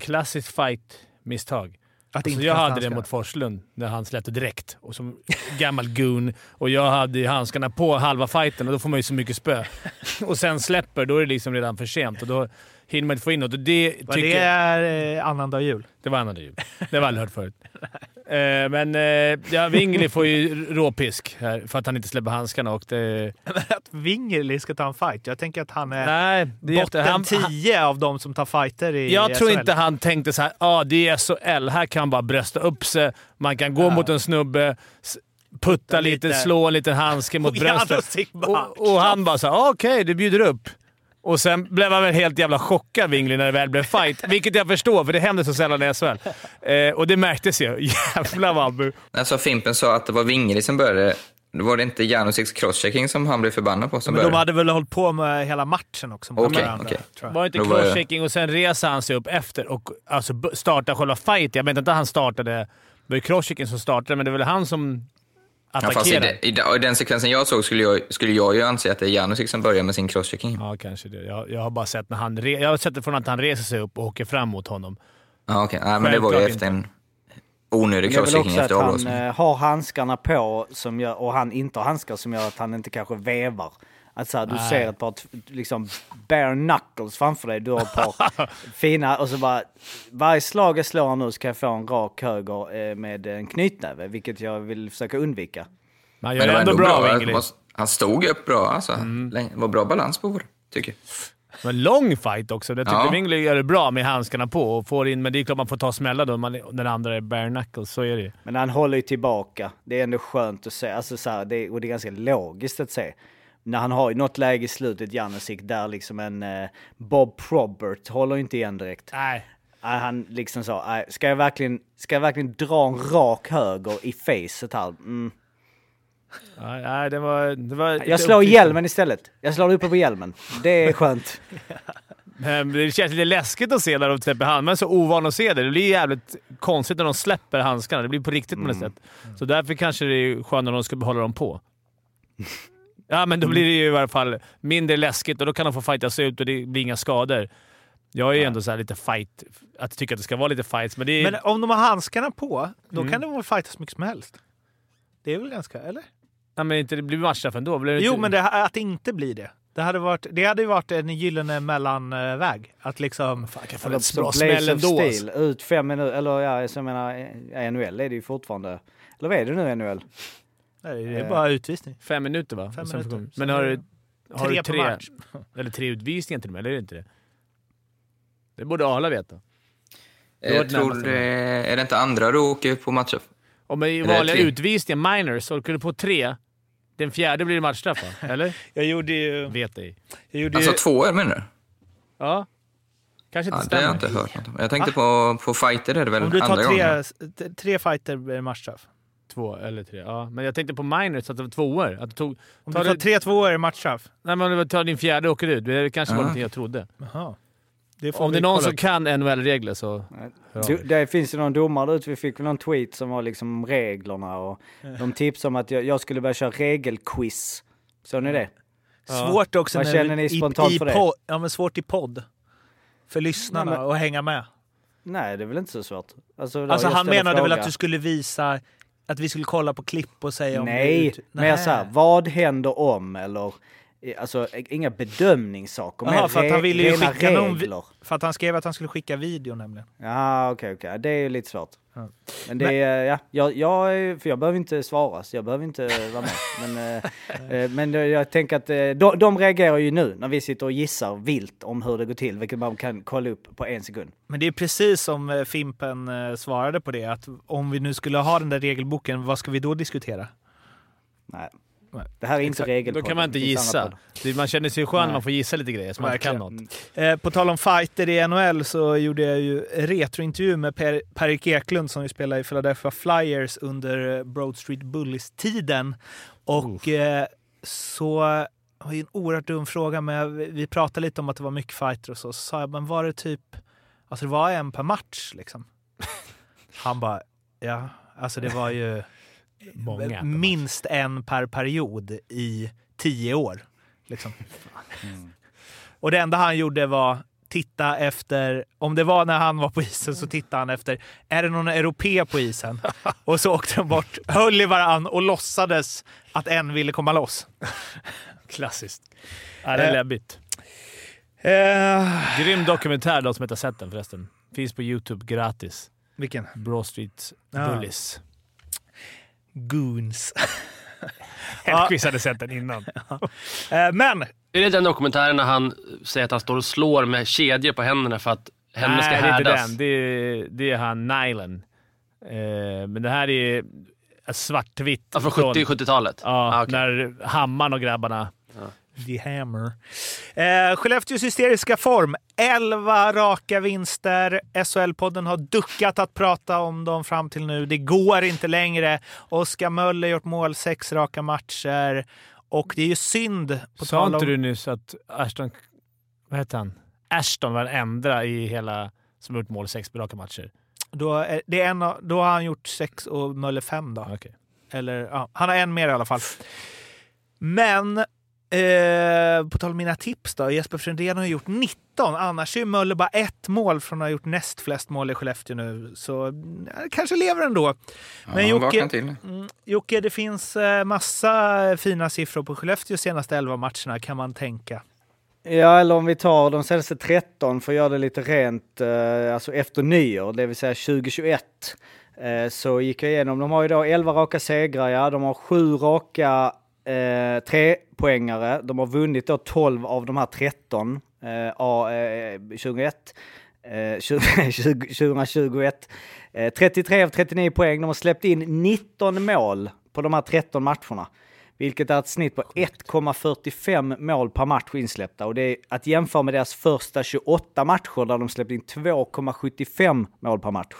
Klassiskt fight-misstag. Att Alltså, jag hade det handskarna. mot Forslund när han släppte direkt. Och som gammal goon. Och jag hade ju handskarna på halva fighten och då får man ju så mycket spö. Och sen släpper, då är det liksom redan för sent och då hinner man inte få in något. Det Vad tycker det är eh, annandag jul. Det var annandag jul. Det har jag aldrig hört förut. Eh, men eh, ja, Wingeli får ju råpisk här för att han inte släpper handskarna. Och det, att Wingerli ska ta en fight. Jag tänker att han är Nej, botten jätte- han- 10 av de som tar fighter i Jag tror SHL. inte han tänkte så här, ah, det är SHL, här kan man bara brösta upp sig. Man kan gå Ja. mot en snubbe, putta lite, lite. slå en liten handske mot bröstet. Och, och han bara så här, ah, okej, du bjuder upp. Och sen blev han väl helt jävla chockad, Wingli, när det väl blev fight. Vilket jag förstår, för det händer så sällan i SHL. Eh, och det märktes ju. Jävlar vad han Alltså Fimpen sa att det var Wingeli som började. Då var det inte Janosiks crosschecking som han blev förbannad på som Men de började? hade väl hållit på med hela matchen också mot Okej, varandra, okej. tror jag. Var det inte var crosschecking och sen reser han sig upp efter och alltså, startar själva fight. Jag vet inte att han startade. Det var ju crosschecking som startade, men det är väl han som attackerar. de, i, de- i den sekvensen jag såg skulle jag, skulle jag ju anse att det är Janosik som börjar med sin crosschecking. Ja, kanske det. Jag, jag har bara sett när han re- jag har sett det från att han reser sig upp och åker fram mot honom. Ja, okej. Nej, men det var ju efter en onödig Det är väl crosschecking också att efter han avblåsning. eh, har handskarna på som gör, och han inte har handskar som gör att han inte kanske vevar. Att så här, du ser ett par liksom bare knuckles framför dig. Du har ett par fina och så bara varje slag jag slår nu ska jag få en rak höger eh, med en knytnäve, vilket jag vill försöka undvika. Men han Men gör det det var ändå ändå bra, bra. Han- stod upp bra alltså. Mm. Länge- Det var bra balans på det, tycker jag. Men lång fight också. Jag tyckte Ja. Wingeli gör det bra med handskarna på och får in, men det är klart man får ta smällar då man, den andra är bare knuckles. Så är det ju. Men han håller ju tillbaka. Det är ändå skönt att se. Alltså så här, det, och det är ganska logiskt att se. När han har ju något läge i slutet, Janosik, där liksom en eh, Bob Probert håller inte igen direkt. Nej. Han liksom sa, ska jag verkligen, ska jag verkligen dra en rak höger i facet här? Mm. Nej, nej, det var... Det var Jag slår uppfriskande. hjälmen istället. Jag slår uppe på hjälmen. Det är skönt. Men Det känns lite läskigt att se när de släpper hand. Men så ovan att se det. Det blir jävligt konstigt när de släpper handskarna. Det blir på riktigt på något Mm. sätt. Så därför kanske det är skönt om de ska behålla dem på. Ja, men då blir det ju i alla fall mindre läskigt och då kan de få fightas ut och det blir inga skador. Jag är ju ändå så här lite fight... Att tycka att det ska vara lite fights, men det är... Men om de har handskarna på, då Mm. kan de väl fightas mycket som helst? Det är väl ganska, eller? Ja, men inte, det blir matchstraff ändå. Blir det Jo, inte... men det, att det inte blir det. Det hade, varit, det hade ju varit en gyllene mellanväg. Att liksom... Fan, kan Eller så Blaze of Steel, ut fem minuter, eller ja, så jag menar, NHL är det ju fortfarande, eller vad är det nu NHL? Nej, det är bara utvisning. Fem minuter va? Fem minuter. Sen Men har du, har tre du på tre, match. eller tre utvisningar till och med, eller är det inte det? Det borde Arla veta. Jag tror det, är det inte andra du åker på matcher? Om i vanliga utvisningar, minors, så åker du på tre. Den fjärde blir det matchstraff va? Eller? Jag gjorde ju... Vet ej. Jag gjorde Alltså ju... två är menar du? Ja. Kanske inte Ja, det har jag stämmer. inte hört något om. Jag tänkte på, på fighter är det väl Om du andra tar gången? tre, tre fighter blir det matchstraff. Två eller tre. Ja. Men jag tänkte på minors, att det var tvåor. Att du tog, Om du tar tre tvåor det matchstraff. Nej, men om du tar din fjärde och åker ut. Det kanske var någonting jag trodde. Jaha. Det Om det är någon som upp. kan NHL-regler så... er. det finns ju någon domare ute, vi fick väl någon tweet som var liksom om reglerna och de tipsade om att jag, jag skulle börja köra regelquiz. Såg ni det? Svårt också Vad när känner ni spontant i, i för det? Podd, ja, men svårt i podd. För lyssnarna att hänga med. Nej, det är väl inte så svårt. Alltså, Alltså han menade väl fråga. att du skulle visa att vi skulle kolla på klipp och säga om det är Nej, ut... mer såhär, vad händer om eller Alltså inga bedömningssaker, mer för att han ville ju skicka någon... regler. För att han skrev att han skulle skicka video nämligen. Ja, okej, okej. Det är ju lite svårt. Ja. Men det är, ja, jag, jag, för jag behöver inte svara, så jag behöver inte vara med. Men, eh, eh, men jag tänker att eh, de, de reagerar ju nu när vi sitter och gissar vilt om hur det går till, vilket man kan kolla upp på en sekund. Men det är precis som eh, Fimpen eh, svarade på det, att om vi nu skulle ha den där regelboken, vad ska vi då diskutera? Nej. Det här är inte regelpodden. Då kan man inte gissa. Man känner sig skön när man får gissa lite grejer så man inte kan något. Eh, på tal om fighter i NHL så gjorde jag ju retrointervju med per, Per-Erik Eklund som ju spelade i Philadelphia Flyers under eh, Broad Street Bullies-tiden. Och eh, så var ju en oerhört dum fråga, men vi- vi pratade lite om att det var mycket fighter och så. Så sa jag, men var det typ, alltså det var en per match liksom? Han bara, ja, alltså det var ju Många minst en per period i tio år. Liksom. Och det enda han gjorde var titta efter, om det var när han var på isen så tittade han efter, är det någon europé på isen? Och så åkte de bort, höll i varann och låtsades att en ville komma loss. Klassiskt. Ja, det är Eh, läbbigt. Eh, Grym dokumentär, de som inte har sett den förresten. Finns på Youtube gratis. vilken? Broad Street Ja. Goons. Hellkvist hade sett den innan. Eh, men Är det den dokumentären när han säger att han står och slår med kedjor på händerna för att händerna ska Nej, det är inte härdas? den. Det är, det är han Nylan. Eh, men det här är svartvitt. Ja, från 70 70-talet? Ja, Ah, okej. när Hammaren och grabbarna... The Hammer. Eh, Skellefteås hysteriska form. 11 raka vinster. SHL-podden har duckat att prata om dem fram till nu. Det går inte längre. Oskar Möller gjort mål sex raka matcher. Och det är ju synd. På Sa inte om... du nyss att Ashton... Vad heter han? Ashton var den enda i hela som gjort mål sex raka matcher. Då, är, det är en, då har han gjort sex och Möller fem då. Okej. Eller, ja, han har en mer i alla fall. Men eh, på tal om mina tips då. Jesper Frändén har gjort 19. Annars är Möller bara ett mål från att ha gjort näst flest mål i Skellefteå nu. Så det kanske lever ändå. Men Ja, Jocke, till. mm, Jocke, det finns eh, massa fina siffror på Skellefteås senaste 11 matcherna kan man tänka. Ja, eller om vi tar de senaste 13 för att göra det lite rent, eh, alltså efter nyår, det vill säga 2021. Eh, så gick jag igenom, de har ju då 11 raka segrar, ja, de har 7 raka eh, trepoängare, de har vunnit då 12 av de här 13, eh, A, eh, 2021. Eh, 20, 20, 2021. Eh, 33 av 39 poäng, de har släppt in 19 mål på de här 13 matcherna. Vilket är ett snitt på 1,45 mål per match insläppta. Och det är att jämföra med deras första 28 matcher där de släppte in 2,75 mål per match.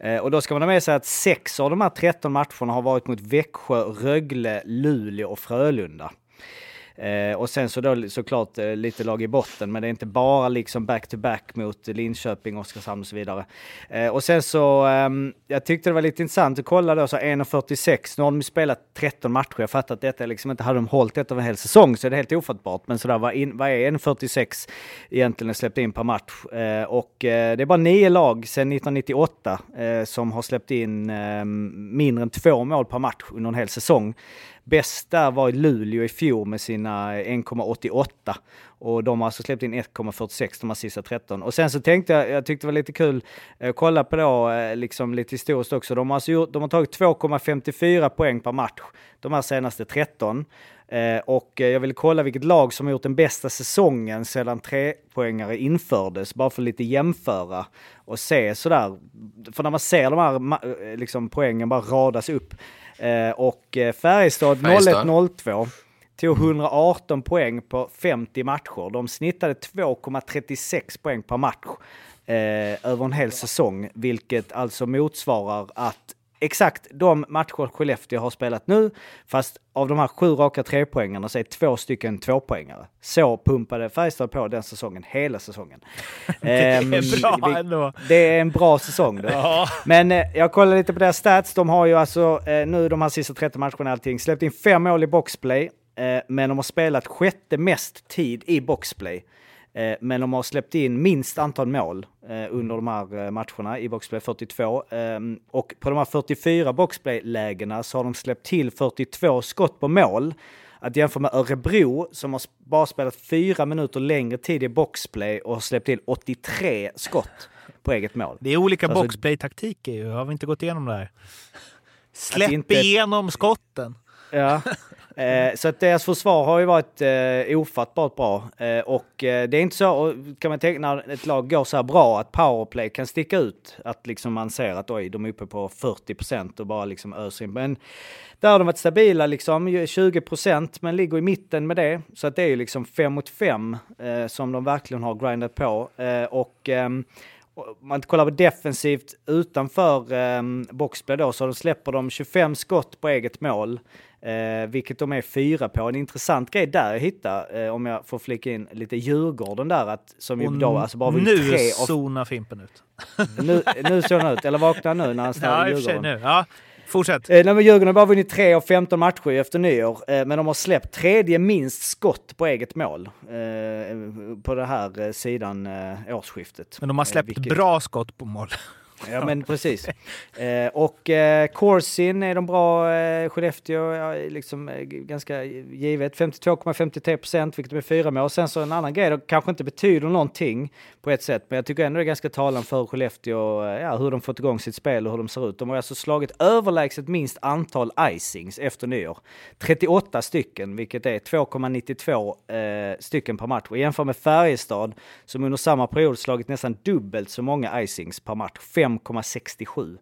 Eh, och då ska man ha med sig att sex av de här 13 matcherna har varit mot Växjö, Rögle, Luleå och Frölunda. Eh, och sen så då såklart eh, lite lag i botten, men det är inte bara liksom back-to-back mot Linköping, Oskarshamn och så vidare. Eh, och sen så, ehm, jag tyckte det var lite intressant att kolla då, så 1.46, nu har de spelat 13 matcher, jag fattar att detta liksom inte, hade de hållit detta över en hel säsong så är det helt ofattbart, men sådär, vad, in, vad är 1.46 egentligen släppt in per match? Eh, och eh, det är bara nio lag sedan 1998 eh, som har släppt in eh, mindre än två mål per match under en hel säsong. Bäst där var Luleå i fjol med sina 1,88 och de har alltså släppt in 1,46 de här sista 13. Och sen så tänkte jag, jag tyckte det var lite kul, eh, kolla på då, eh, liksom lite historiskt också. De har, alltså gjort, de har tagit 2,54 poäng per match de här senaste 13. Eh, och eh, jag ville kolla vilket lag som har gjort den bästa säsongen sedan trepoängare infördes, bara för att lite jämföra och se sådär. För när man ser de här eh, liksom, poängen bara radas upp. Eh, och eh, Färjestad Färjestad. 01-02 tog 118 poäng på 50 matcher. De snittade 2,36 poäng per match eh, över en hel säsong, vilket alltså motsvarar att exakt de matcher Skellefteå har spelat nu, fast av de här sju raka trepoängarna så är två stycken tvåpoängare. Så pumpade Färjestad på den säsongen, hela säsongen. Det är Ehm, bra vi- ändå. Det är en bra säsong. Ja. Men eh, jag kollar lite på deras stats. De har ju alltså eh, nu de här sista 30 matcherna allting släppt in fem mål i boxplay. Eh, men de har spelat sjätte mest tid i boxplay. Eh, men de har släppt in minst antal mål eh, under de här eh, matcherna i boxplay 42. Eh, och på de här 44 boxplay-lägena så har de släppt till 42 skott på mål. Att jämföra med Örebro som har bara spelat fyra minuter längre tid i boxplay och har släppt till 83 skott på eget mål. Det är olika Alltså- boxplay-taktiker ju. Har vi inte gått igenom det här? Släpp inte- igenom skotten. Ja. Eh, så att deras försvar har ju varit eh, ofattbart bra. Eh, och eh, det är inte så, kan man tänka när ett lag går så här bra, att powerplay kan sticka ut. Att liksom man ser att oj, de är uppe på 40 procent och bara liksom öser in. Men där har de varit stabila, liksom 20 procent, men ligger i mitten med det. Så att det är ju liksom fem mot fem eh, som de verkligen har grindat på. Eh, och ehm, om man kollar på defensivt utanför eh, boxplay då så släpper de 25 skott på eget mål. Eh, vilket de är fyra på. En intressant grej där jag hittade, eh, om jag får flika in lite Djurgården där, att, som ju Och då alltså bara nu tre av... zonar Fimpen ut. Nu, nu han ut, eller vaknar nu när han står Ja, och Djurgården? nu. Ja, fortsätt. Eh, nej, men Djurgården har bara vunnit 3 av 15 matcher efter nyår, eh, men de har släppt tredje minst skott på eget mål eh, på den här eh, sidan eh, årsskiftet. Men de har Eh, släppt vilket- bra skott på mål. Ja men precis. Eh, och eh, Corsin är de bra, eh, Skellefteå ja, liksom eh, ganska givet, 52,53 procent, vilket de är fyra med. Och sen så en annan grej, det kanske inte betyder någonting på ett sätt, men jag tycker ändå det är ganska talande för Skellefteå, eh, ja, hur de fått igång sitt spel och hur de ser ut. De har alltså slagit överlägset minst antal icings efter nyår. 38 stycken, vilket är 2,92 eh, stycken per match. Och jämför med Färjestad, som under samma period slagit nästan dubbelt så många icings per match, 5,67.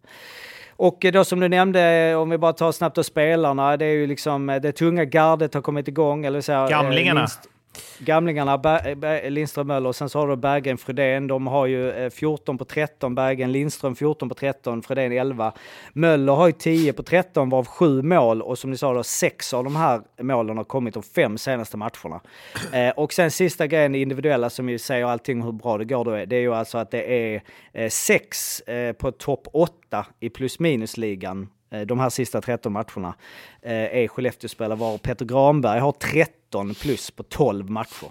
Och då som du nämnde, om vi bara tar snabbt då spelarna, det är ju liksom eh, det tunga gardet har kommit igång. Eller så här, eh, Gamlingarna. minst- Gamlingarna, Ber- Ber- Lindström, Möller och sen så har du Berggren, Fredén. De har ju eh, 14 på 13, Berggren, Lindström 14 på 13, Fredén 11. Möller har ju 10 på 13 varav 7 mål och som ni sa då 6 av de här målen har kommit de fem senaste matcherna. Eh, och sen sista grejen, det individuella som ju säger allting hur bra det går då, är- det är ju alltså att det är eh, 6 eh, på topp 8 i plus minus-ligan de här sista 13 matcherna eh, är Skellefteå-spelare var Peter Granberg har 13 plus på 12 matcher.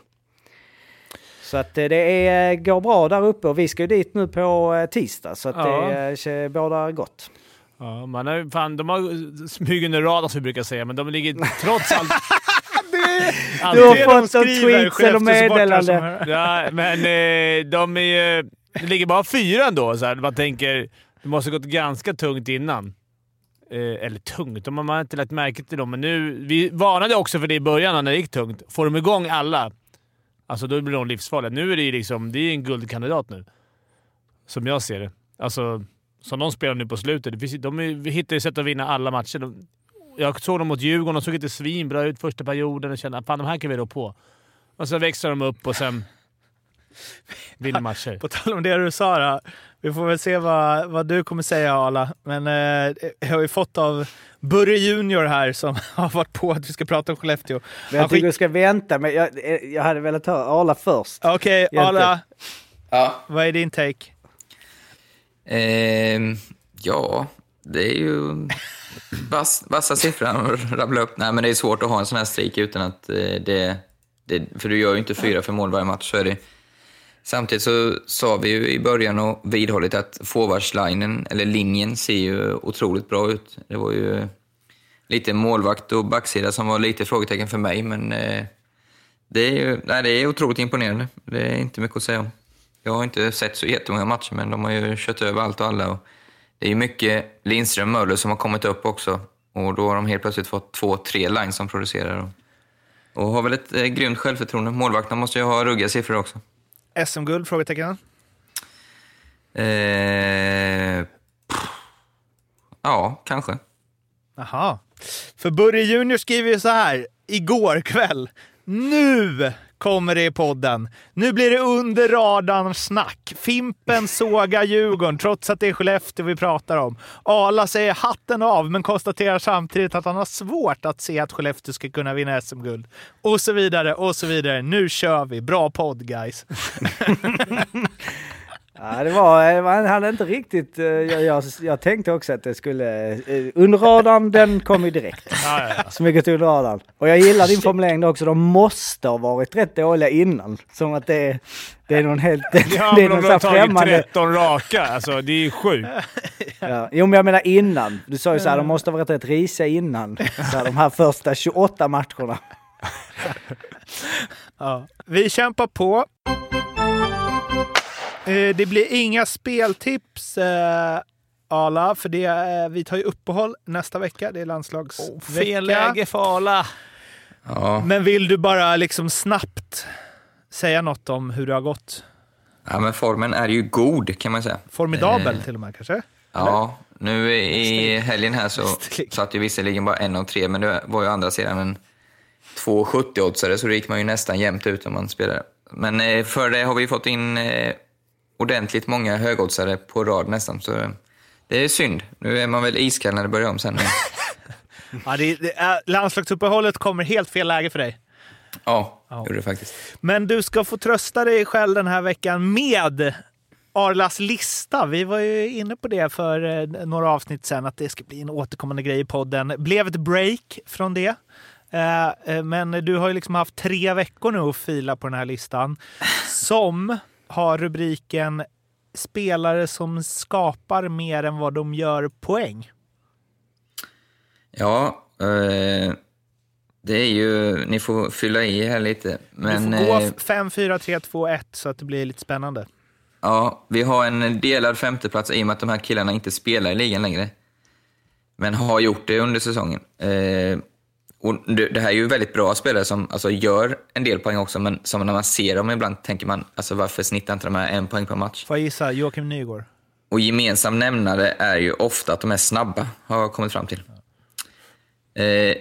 Så att eh, det är, går bra där uppe och vi ska ju dit nu på eh, tisdag så att Ja. det eh, bådar gott. Ja, man har, fan, de har smugit under radarn som vi brukar säga, men de ligger trots allt... Du har fått en tweets eller meddelande. Ja, men eh, de är. Det ligger bara fyra ändå. Så här. Man tänker, det måste gått ganska tungt innan. Eh, eller tungt, de har man inte lagt märke till dem. Men nu, vi varnade också för det i början när det gick tungt. Får de igång alla, alltså då blir de livsfarliga. Nu är det ju liksom, det är en guldkandidat nu. Som jag ser det. Alltså, som de spelar nu på slutet. De hittar ju sätt att vinna alla matcher. De, jag såg dem mot Djurgården. De såg inte svinbra ut första perioden och kände att fan, de här kan vi rå på. Och så växer de upp och sen vinner matcher. På tal om det du sa då, vi får väl se vad, vad du kommer säga Arla. Men eh, jag har ju fått av Burre Junior här som har varit på att vi ska prata om Skellefteå. Men jag tycker du ska vänta, men jag, eh, jag hade velat höra Arla först. Okej, Egentligen. Arla. Ja. Vad är din take? Ehm, ja, det är ju vass, vassa siffror att rabbla upp. Nej, men det är svårt att ha en sån här streak utan att eh, det, det... För du gör ju inte fyra för mål varje match, så är det. Samtidigt så sa vi ju i början och vidhållit att forwardslinjen, eller linjen, ser ju otroligt bra ut. Det var ju lite målvakt och backsida som var lite frågetecken för mig, men eh, det, är ju, nej, det är otroligt imponerande. Det är inte mycket att säga om. Jag har inte sett så jättemånga matcher, men de har ju kört över allt och alla. Och det är ju mycket Lindström och Möller som har kommit upp också. Och då har de helt plötsligt fått två, tre lines som producerar. Och, och har väl ett eh, grymt självförtroende. Målvakterna måste ju ha ruggiga siffror också. SM-guld? Frågetecken? Eh, ja, kanske. Jaha. För Börje Junior skriver ju så här, igår kväll. Nu kommer det i podden. Nu blir det under radarn snack. Fimpen sågar Djurgården trots att det är Skellefteå vi pratar om. Ala säger hatten av men konstaterar samtidigt att han har svårt att se att Skellefteå ska kunna vinna SM-guld. Och så vidare och så vidare. Nu kör vi. Bra podd guys. Ja, det var, han hade inte riktigt, eh, jag, jag, jag tänkte också att det skulle, eh, under radarn den kom ju direkt. Ja, ja. Så mycket under radarn. Och jag gillar din formulering också, de måste ha varit rätt dåliga innan. Som att det, det är någon helt, det, Ja, det är någon de har här tagit främmande... 13 raka. Alltså, det är ju sjukt. Ja. Jo men jag menar innan. Du sa ju såhär, de måste ha varit rätt risiga innan. Så här, de här första 28 matcherna. Ja. Vi kämpar på. Eh, Det blir inga speltips, eh, Ala, för det, eh, vi tar ju uppehåll nästa vecka. Det är landslagsvecka. Fel läge för Ala. Ja. Men vill du bara liksom snabbt säga något om hur det har gått? ja, men formen är ju god kan man säga. Formidabel Eh, till och med kanske? Ja, nu i helgen här så satt ju visserligen bara en av tre, men det var ju andra sidan en 2,70-oddsare, så då gick man ju nästan jämnt ut om man spelade. Men för det har vi fått in eh, ordentligt många högoddsare på rad nästan, så det är synd. Nu är man väl iskall när det börjar om sen. Ja, det, det, är- landslagsuppehållet kommer helt fel läge för dig. ja, gjorde det faktiskt. Men du ska få trösta dig själv den här veckan med Arlas lista. Vi var ju inne på det för eh, några avsnitt sedan, att det ska bli en återkommande grej i podden. Blev ett break från det. Eh, eh, Men du har ju liksom haft tre veckor nu att fila på den här listan som har rubriken spelare som skapar mer än vad de gör poäng. Ja, eh, det är ju... Ni får fylla i här lite. Men, du får gå eh, 5, 4, 3, 2, 1 så att det blir lite spännande. Ja, vi har en delad femteplats i och med att de här killarna inte spelar i ligan längre. Men har gjort det under säsongen. Eh, och det, här är ju väldigt bra spelare som alltså, gör en del poäng också, men som när man ser dem ibland tänker man, alltså varför snittar inte de här en poäng per match? Får jag gissa? Joakim Nygård. Och gemensam nämnare är ju ofta att de är snabba, har jag kommit fram till. Eh,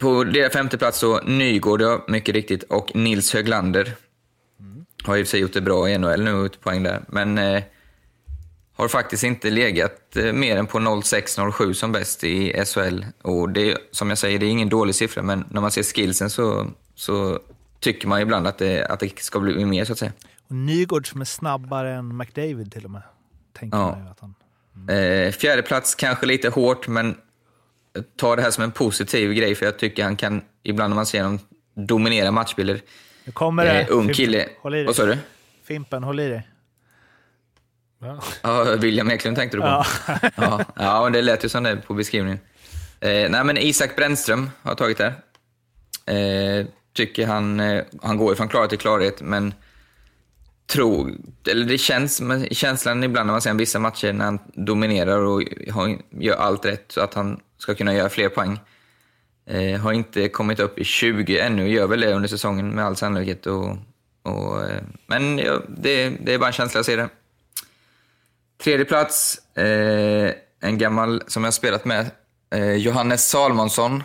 på deras femte plats så Nygård, ja, mycket riktigt, och Nils Höglander. Har i och för sig gjort det bra i NHL nu, ut poäng där. Men eh, har faktiskt inte legat eh, mer än på 06-07 som bäst i SHL. Och det, är- som jag säger, det är ingen dålig siffra, men när man ser skillsen så, så tycker man ibland att det, att det ska bli mer, så att säga. Och Nygård som är snabbare än McDavid till och med. Tänker Ja. man att han... Eh, fjärde plats kanske lite hårt, men ta det här som en positiv grej, för jag tycker han kan, ibland när man ser honom dominera matchbilder. Nu kommer det. Eh, ung Fimpen, kille. Vad sa du? Fimpen, håll i dig. Ja, William Eklund tänkte du på? Ja. ja. ja, och det lät ju som det på beskrivningen. Eh, nej, men Isak Brännström har jag tagit där. Eh, tycker han, eh, han går ju från klarhet till klarhet, men tror, eller det känns, känslan ibland när man ser vissa matcher när han dominerar och har, gör allt rätt så att han ska kunna göra fler poäng. Eh, har inte kommit upp i 20 ännu, gör väl det under säsongen med all sannolikhet. Och, och, eh, men ja, det, det är bara en känsla att se det. Tredje plats, eh, en gammal som jag har spelat med, eh, Johannes Salmonsson.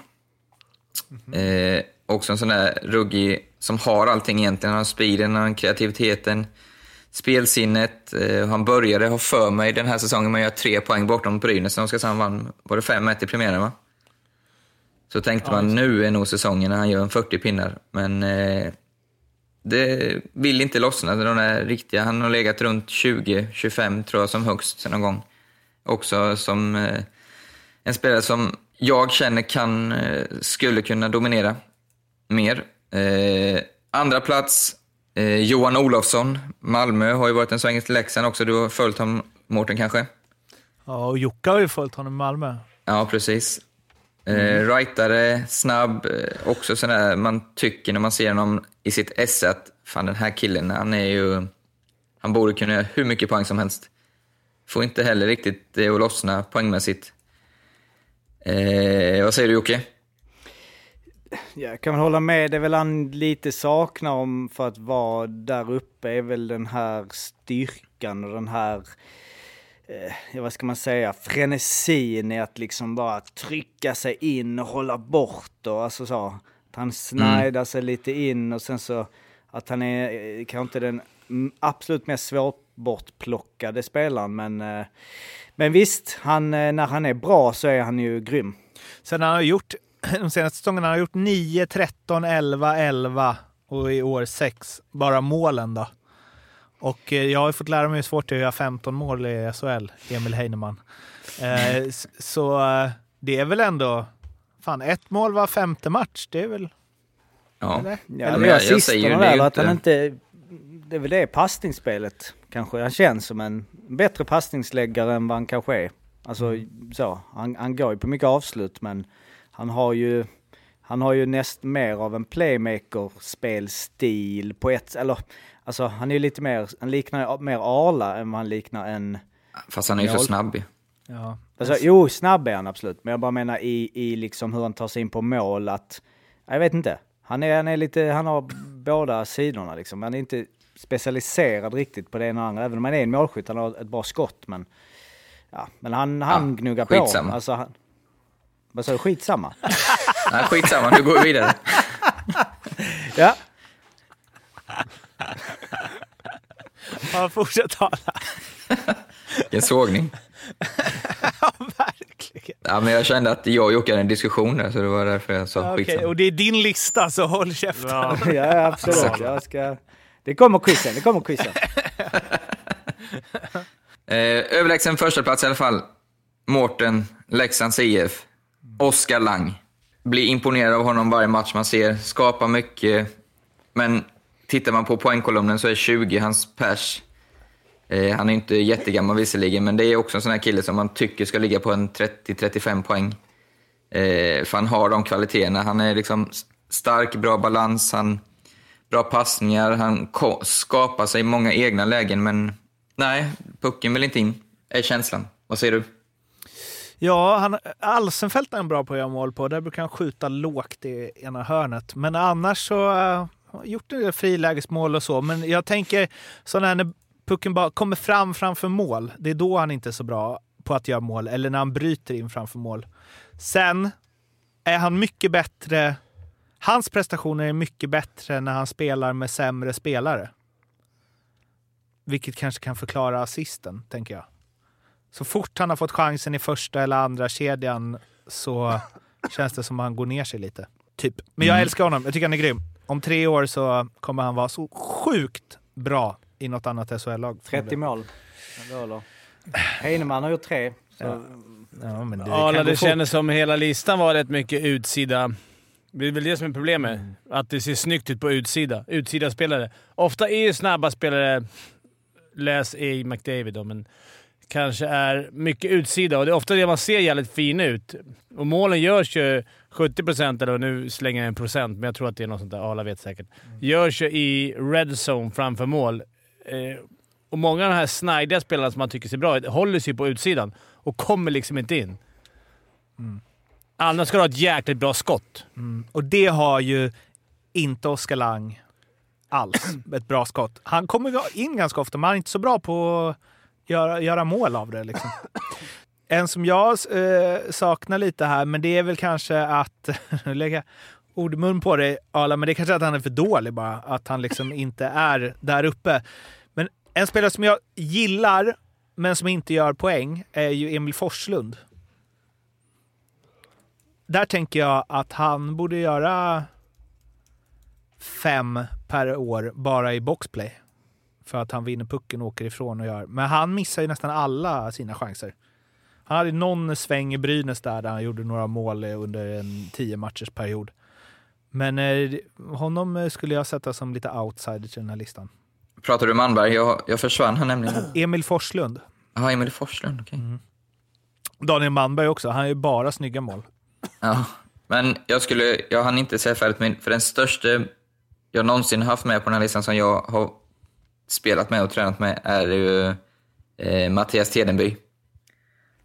Eh, också en sån där ruggig som har allting egentligen. Han har speeden, han har kreativiteten, spelsinnet. Eh, han började, ha för mig, den här säsongen med att göra tre poäng bortom Brynäs när Oskarshamn vann. Var det 5-1 i premiären va? Så tänkte man, nu är nog säsongen när han gör en 40 pinnar. Men eh, det vill inte lossna. De är riktiga. Han har legat runt 20-25 tror jag som högst någon gång. Också som eh, en spelare som jag känner kan, eh, skulle kunna dominera mer. Eh, andra plats, eh, Johan Olofsson. Malmö har ju varit en sväng till Leksand också. Du har följt honom, Mårten kanske? Ja, och Jocke har ju följt honom i Malmö. Ja, precis. Eh, rightare, snabb, eh, också sån där man tycker när man ser honom i sitt esse att fan den här killen, han är ju... Han borde kunna göra hur mycket poäng som helst. Får inte heller riktigt det att lossna poängmässigt. Eh, vad säger du Jocke? Jag kan väl hålla med, det är väl han lite saknar om för att vara där uppe är väl den här styrkan och den här, eh, ja, vad ska man säga, frenesin i att liksom bara trycka sig in och hålla bort och alltså så. Att han snajdar sig lite in och sen så att han är eh, kanske inte den mm, absolut mest svårbortplockade spelaren men, eh, men visst, han, eh, när han är bra så är han ju grym. Sen han har gjort, de senaste säsongerna har han gjort 9, 13, 11, 11 och i år 6. Bara målen då. Och jag har fått lära mig hur svårt det är att göra 15 mål i SHL, Emil Heinemann. Så det är väl ändå, fan ett mål var femte match, det är väl... Ja, Eller? Ja, Eller? men jag assisterna där, att han inte... Det är väl det passningsspelet kanske. Han känns som en bättre passningsläggare än vad han kanske är. Alltså så, han, han går ju på mycket avslut men han har ju... Han har ju näst mer av en playmaker-spelstil på ett... Eller alltså han är ju lite mer... Han liknar mer Arla än vad han liknar en... Fast han är ju så snabb ju. Ja. Alltså, jo, snabb är han absolut. Men jag bara menar i, i liksom hur han tar sig in på mål att... Jag vet inte. Han, är, han, är lite, han har båda sidorna liksom. Han är inte specialiserad riktigt på det ena och andra. Även om han är en målskytt, han har ett bra skott. Men, ja, men han, han Ja, gnuggar på. skitsamma. Alltså, han, vad sa du? Skitsamma? Nej, skitsamma, nu går vi vidare. ja. Ja, fortsätt tala. Vilken sågning. Verkligen. Ja, men jag kände att jag och Jocke hade en diskussion där, så det var därför jag sa Okej, skitsamma. och det är din lista, så håll käften. Ja, ja, absolut. Jag ska... Det kommer quizen, det kommer quizen. Eh, överlägsen första plats i alla fall. Mårten, Leksands IF. Oskar Lang. Blir imponerad av honom varje match man ser. Skapar mycket. Men tittar man på poängkolumnen så är 20 hans pers. Eh, han är inte jättegammal visserligen, men det är också en sån här kille som man tycker ska ligga på en 30-35 poäng. Eh, för han har de kvaliteterna. Han är liksom stark, bra balans, han bra passningar, han skapar sig många egna lägen, men nej, pucken vill inte in, är känslan. Vad säger du? Ja, han, Alsenfelt är han bra på att göra mål på. Där brukar han skjuta lågt i ena hörnet. Men annars så uh, har han gjort en del frilägesmål och så. Men jag tänker så när pucken bara kommer fram framför mål. Det är då han inte är så bra på att göra mål. Eller när han bryter in framför mål. Sen är han mycket bättre. Hans prestationer är mycket bättre när han spelar med sämre spelare. Vilket kanske kan förklara assisten, tänker jag. Så fort han har fått chansen i första eller andra kedjan så känns det som att han går ner sig lite. Typ. Men jag Mm. älskar honom. Jag tycker han är grym. Om tre år så kommer han vara så sjukt bra i något annat SHL-lag. 30 mål. Det. Heinemann har gjort tre. Så... Ja. Ja, men det Ja, det fort. kändes som hela listan var rätt mycket utsida. Det är väl det som är problemet. Att det ser snyggt ut på utsida. Utsida spelare. Ofta är ju snabba spelare, läs A. McDavid då, men kanske är mycket utsida och det är ofta det man ser jävligt fin ut. Och målen görs ju 70 procent, eller nu slänger jag en procent, men jag tror att det är något sånt där. Arla vet säkert. Görs ju i red zone framför mål. Eh, och många av de här snajdiga spelarna som man tycker ser bra ut håller sig på utsidan och kommer liksom inte in. Annars ska du ha ett jäkligt bra skott. Mm. Och det har ju inte Oskar Lang alls. Ett bra skott. Han kommer in ganska ofta, men han är inte så bra på att göra, göra mål av det. Liksom. En som jag eh, saknar lite här, men det är väl kanske att... Nu lägger jag ord i mun på dig, Arla, men det är kanske att han är för dålig bara. Att han liksom inte är där uppe. Men en spelare som jag gillar, men som inte gör poäng, är ju Emil Forslund. Där tänker jag att han borde göra fem per år bara i boxplay. För att han vinner pucken och åker ifrån och gör. Men han missar ju nästan alla sina chanser. Han hade någon sväng i Brynäs där, där han gjorde några mål under en tio matchers period. Men eh, honom eh, skulle jag sätta som lite outsider till den här listan. Pratar du Manberg? Jag, jag försvann här nämligen. Emil Forslund. Ja, Emil Forslund, okej. Daniel Manberg också. Han är ju bara snygga mål. Ja, men jag skulle, jag hann inte säga färdigt, men för den största jag någonsin haft med på den här listan som jag har spelat med och tränat med är ju eh, Mattias Tedenby.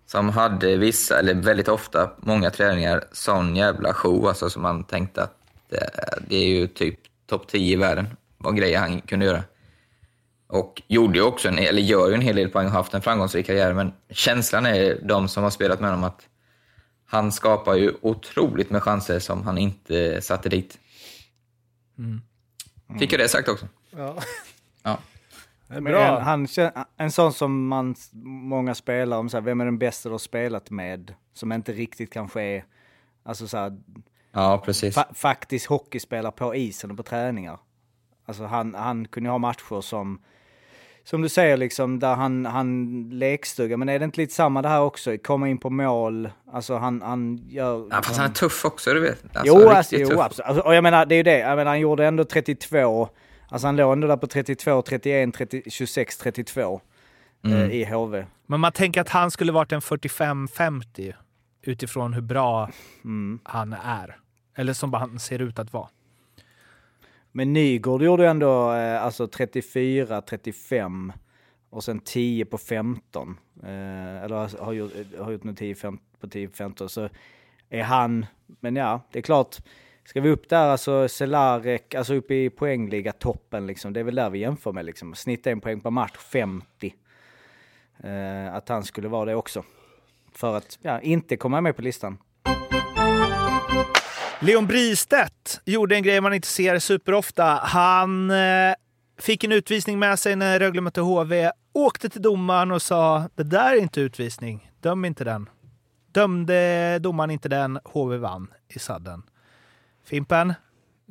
Som hade vissa, eller väldigt ofta, många träningar, sån jävla show alltså som man tänkte att det, det är ju typ topp 10 i världen, vad grejer han kunde göra. Och gjorde ju också, en, eller gör ju en hel del poäng och haft en framgångsrik karriär, men känslan är de som har spelat med honom att han skapar ju otroligt med chanser som han inte satte dit. Mm. Fick jag det sagt också? Ja. Ja. Men en, han, en sån som man, många spelar om, så här, vem är den bästa du har spelat med? Som inte riktigt kanske är, alltså så här, Ja, precis. fa- faktiskt hockeyspelare på isen och på träningar. Alltså han, han kunde ha matcher som, som du säger liksom, där han, han lekstuga, men är det inte lite samma det här också? Komma in på mål, alltså han, han gör... Ja, fast han är tuff också, du vet. Alltså, jo, alltså, jo tuff. absolut. Alltså, och jag menar, det är ju det. Jag menar, han gjorde ändå 32. Alltså han låg ändå där på 32, 31, 30, 26, 32 Mm. eh, i HV. Men man tänker att han skulle varit en 45-50 utifrån hur bra Mm. han är. Eller som han ser ut att vara. Men Nygård gjorde ändå eh, alltså 34, 35 och sen 10 på 15. Eh, eller alltså, har- gjort, eh, har gjort nu 10 på 10 på 15. Så är han, men ja, det är klart. Ska vi upp där, alltså Celarek, alltså upp i poängliga toppen liksom. Det är väl där vi jämför med liksom. Snitta en poäng per match, 50. Eh, att han skulle vara det också. För att, ja, inte komma med på listan. Leon Bristedt gjorde en grej man inte ser superofta. Han eh, fick en utvisning med sig när Rögle mötte HV, åkte till domaren och sa det där är inte utvisning, döm inte den. Dömde domaren inte den, HV vann i sadden. Fimpen,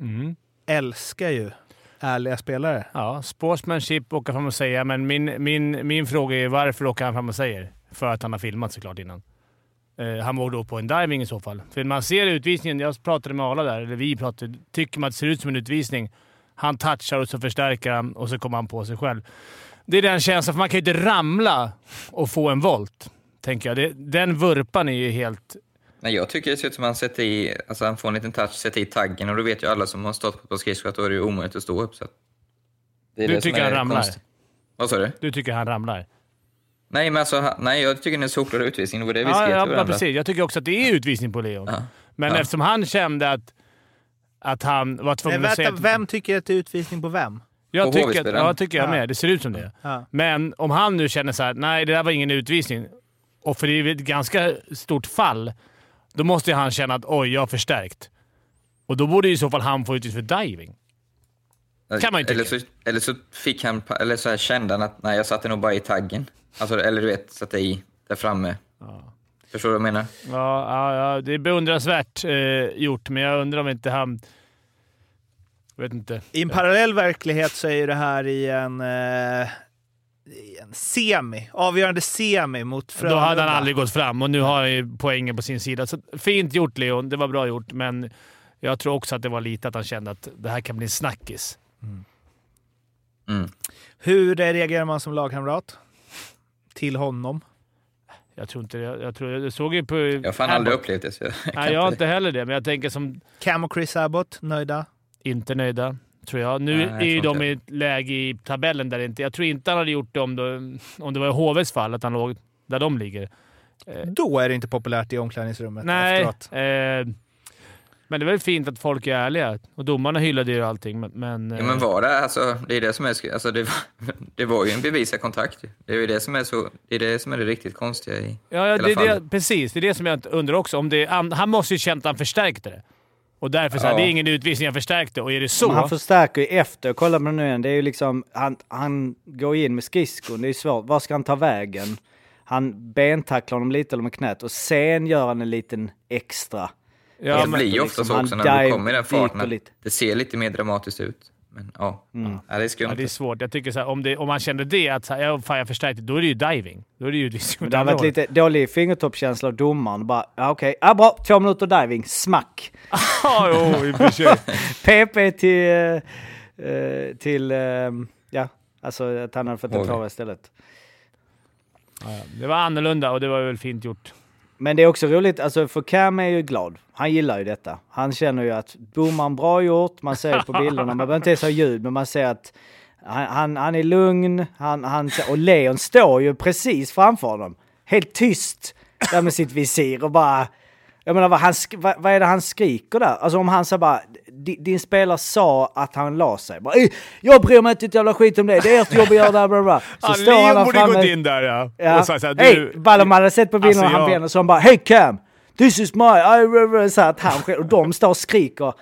Mm. älskar ju ärliga spelare. Ja, sportsmanship åka fram och säga, men min, min, min fråga är varför åker han fram och säger? För att han har filmat såklart innan. Eh, han var då på en diving i så fall. För man ser utvisningen, jag pratade med Arla där, eller vi pratade, tycker man att det ser ut som en utvisning. Han touchar och så förstärker han och så kommer han på sig själv. Det är den känslan, för man kan ju inte ramla och få en volt. Tänker jag. Det, den vurpan är ju helt... Nej, jag tycker det ser ut som att han sätter i, alltså han får en liten touch, sätter i taggen och då vet ju alla som har stått på skridskor att då är det omöjligt att stå upp. Så att det är Du det tycker han ramlar? konstigt. Vad sa du? Du tycker han ramlar? Nej, men alltså, nej, jag tycker det är en solklar utvisning. Det var det vi Ja, skrev ja, ja, precis. Jag tycker också att det är utvisning på Leon. Men Ja. eftersom han kände att, att han var Nej, tvungen att säga... vem tycker att det är utvisning på vem? Jag På tycker, att, ja, tycker jag Ja. med. Det ser ut som det. Ja. Men om han nu känner så här, nej det där var ingen utvisning, och för det är ett ganska stort fall, då måste ju han känna att oj, jag har förstärkt. Och då borde i så fall han få utvisning för diving. Kan man ju eller, tycka. så, eller så fick han, eller så här kände han att nej, jag satte nog bara i taggen. Alltså, eller du vet, satte i där framme. Förstår du vad jag menar? Ja, ja, ja det är beundransvärt eh, gjort, men jag undrar om inte han... Jag vet inte. I en parallell verklighet så är ju det här i en, eh, en semi, avgörande semi mot Då Frölunda. hade han aldrig gått fram och nu har han ju poängen på sin sida. Så fint gjort Leon, det var bra gjort, men jag tror också att det var lite att han kände att det här kan bli en snackis. Mm. Hur reagerar man som lagkamrat till honom? Jag tror inte det. Jag, tror, jag såg ju på... Jag har fan aldrig upplevt det. Så jag Nej, jag har inte heller det, men jag tänker som... Cam och Chris Abbott, nöjda? Inte nöjda, tror jag. Nu Nej, jag är ju de i ett läge i tabellen där det inte... Jag tror inte han hade gjort det om, det, om det var i HVs fall, att han låg där de ligger. Då är det inte populärt i omklädningsrummet Nej, efteråt. eh, men det är väl fint att folk är ärliga. Och domarna hyllade ju allting, men... men, Ja, men var det, alltså, det är det som är, alltså, det, var, det var ju en bevisad kontakt. Det är ju det som är, så, det, är det, som är det riktigt konstiga i Ja, ja det, det, precis. Det är det som jag undrar också. Om det, han, han måste ju känt att han förstärkte det. Och därför så här, Ja. det är ingen utvisning, jag förstärkte. Och är det så... Men han förstärker ju efter, kolla på det nu igen, det är ju liksom, han, han går in med skridskon, det är ju svårt, var ska han ta vägen? Han bentacklar honom lite eller med knät och sen gör han en liten extra. Ja, det blir ju ofta så också när du kommer i den farten. Det ser lite mer dramatiskt ut. Men ja, ja det är skumt. Ja, det är svårt. Jag tycker så här, om, det, om man kände det, att så här, ja, fan, jag förstärkte, då är det ju diving. Då är det ju åt det har varit lite dålig fingertoppskänsla av domaren. Bara, ja okej, ja bra, två minuter diving, smack! Ja, jo, i och för sig. PP till, eh, till, eh, ja, alltså att han hade fått en klara istället. Ja. Det var annorlunda och det var väl fint gjort. Men det är också roligt, alltså för Cam är ju glad. Han gillar ju detta. Han känner ju att domaren bra gjort, man ser på bilderna, man behöver inte ens ha ljud, men man ser att han, han, han är lugn, han, han, och Leon står ju precis framför honom. Helt tyst där med sitt visir och bara... Jag menar, vad, han, vad, vad är det han skriker där? Alltså om han säger bara, din spelare sa att han la sig. Bara, "Ey, jag bryr mig inte ett jävla skit om det, det är ert jobb att göra det här, bla bla. Så Ja, står Leon han borde framme. gått in där ja. Ja. Och så du- Bara man hade sett på bilden Alltså, och han vänder så han bara Hej Cam! This is my... I... Så att han själv, och de står och skriker.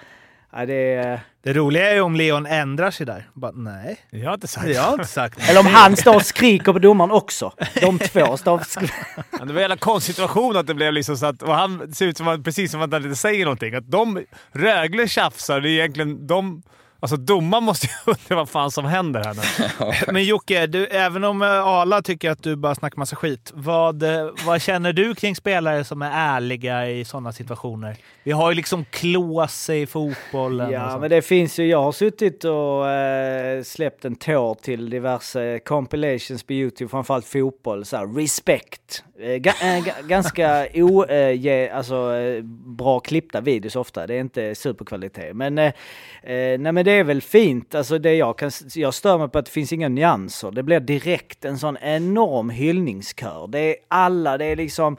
Ja, det är... Det roliga är ju om Leon ändrar sig där. Bara, nej. Jag har inte sagt Jag har inte sagt Eller om han står och skriker på domaren också. De två står och skriker. Det var en jävla konstig situation att det blev liksom så att och han ser ut som att, precis som att han inte säger någonting. Att de Rögle tjafsar, det är egentligen de... Alltså domaren måste ju undra vad fan som händer här nu. Men Jocke, du, även om eh, Arla tycker att du bara snackar massa skit, vad, eh, vad känner du kring spelare som är ärliga i sådana situationer? Vi har ju liksom Klåse i fotbollen. Ja, men det finns ju. Jag har suttit och eh, släppt en tår till diverse compilations på Youtube, framförallt fotboll. Så här, respect. Eh, eh, ga, ganska o, ge, alltså, bra klippta videos ofta. Det är inte superkvalitet. Men, nej, men det är väl fint. Alltså, det jag, kan, jag stör mig på att det finns inga nyanser. Det blir direkt en sån enorm hyllningskör. Det är alla, det är liksom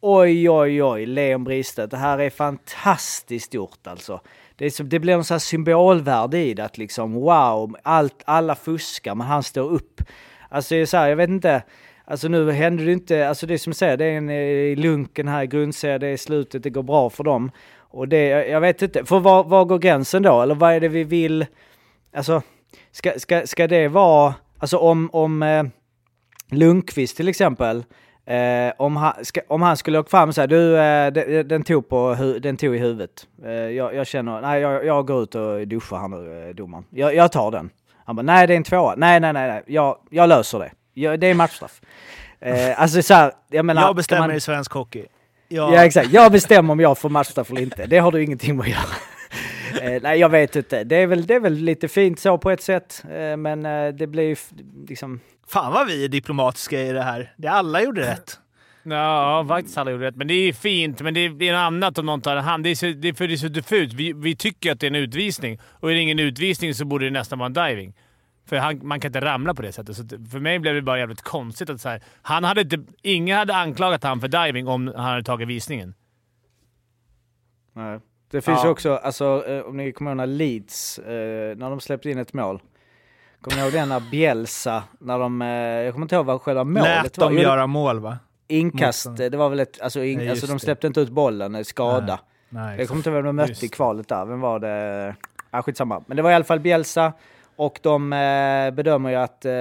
Oj, oj, oj, Leon Bristedt, det här är fantastiskt gjort alltså. Det, som, det blir en sån här symbolvärde i det, att liksom wow, allt, alla fuskar men han står upp. Alltså det är så här, jag vet inte, alltså nu händer det inte, alltså det är som jag säger, det är en eh, i lunken här i grundserien, det är slutet, det går bra för dem. Och det, jag vet inte, för var, var går gränsen då? Eller vad är det vi vill, alltså ska, ska, ska det vara, alltså om, om eh, Lundqvist till exempel, Eh, om, han, ska, om han skulle åka fram och säga du, eh, den, den, tog på, hu- den tog i huvudet. Eh, jag, jag känner, nej jag, jag går ut och duschar här nu, eh, domaren. Jag, jag tar den. Han bara, nej det är en tvåa. Nej, nej, nej, nej. Jag, jag löser det. Jag, det är matchstraff. Eh, alltså så här, jag menar... jag bestämmer man- i svensk hockey. Jag- Ja exakt, jag bestämmer om jag får matchstraff eller inte. Det har du ingenting med att göra. eh, nej jag vet inte. Det är, väl, det är väl lite fint så på ett sätt. Eh, men eh, det blir ju liksom... Fan vad vi är diplomatiska i det här. Det alla gjorde rätt. Ja, faktiskt alla gjorde rätt. Men det är fint, men det är, det är något annat om någon tar en hand. Det är, så, det är för det är så diffust. Vi, vi tycker att det är en utvisning och är det ingen utvisning så borde det nästan vara en diving. För han, man kan inte ramla på det sättet. Så för mig blev det bara jävligt konstigt att så här, han hade inte, Ingen hade anklagat han för diving om han hade tagit visningen. Nej. Det finns Ja. ju också, alltså eh, om ni kommer ihåg när Leeds, eh, när de släppte in ett mål. Kommer ni ihåg den när Bielsa, när de, eh, jag kommer inte ihåg vad själva målet Lät var. dem Jo, det- göra mål va? Inkast, det var väl ett, alltså, in, Ja, alltså de det. släppte inte ut bollen, skada. Nej, jag kommer inte ihåg vem de mötte Just i kvalet där, vem var det? Ah, skitsamma. Men det var i alla fall Bielsa och de eh, bedömer ju att eh,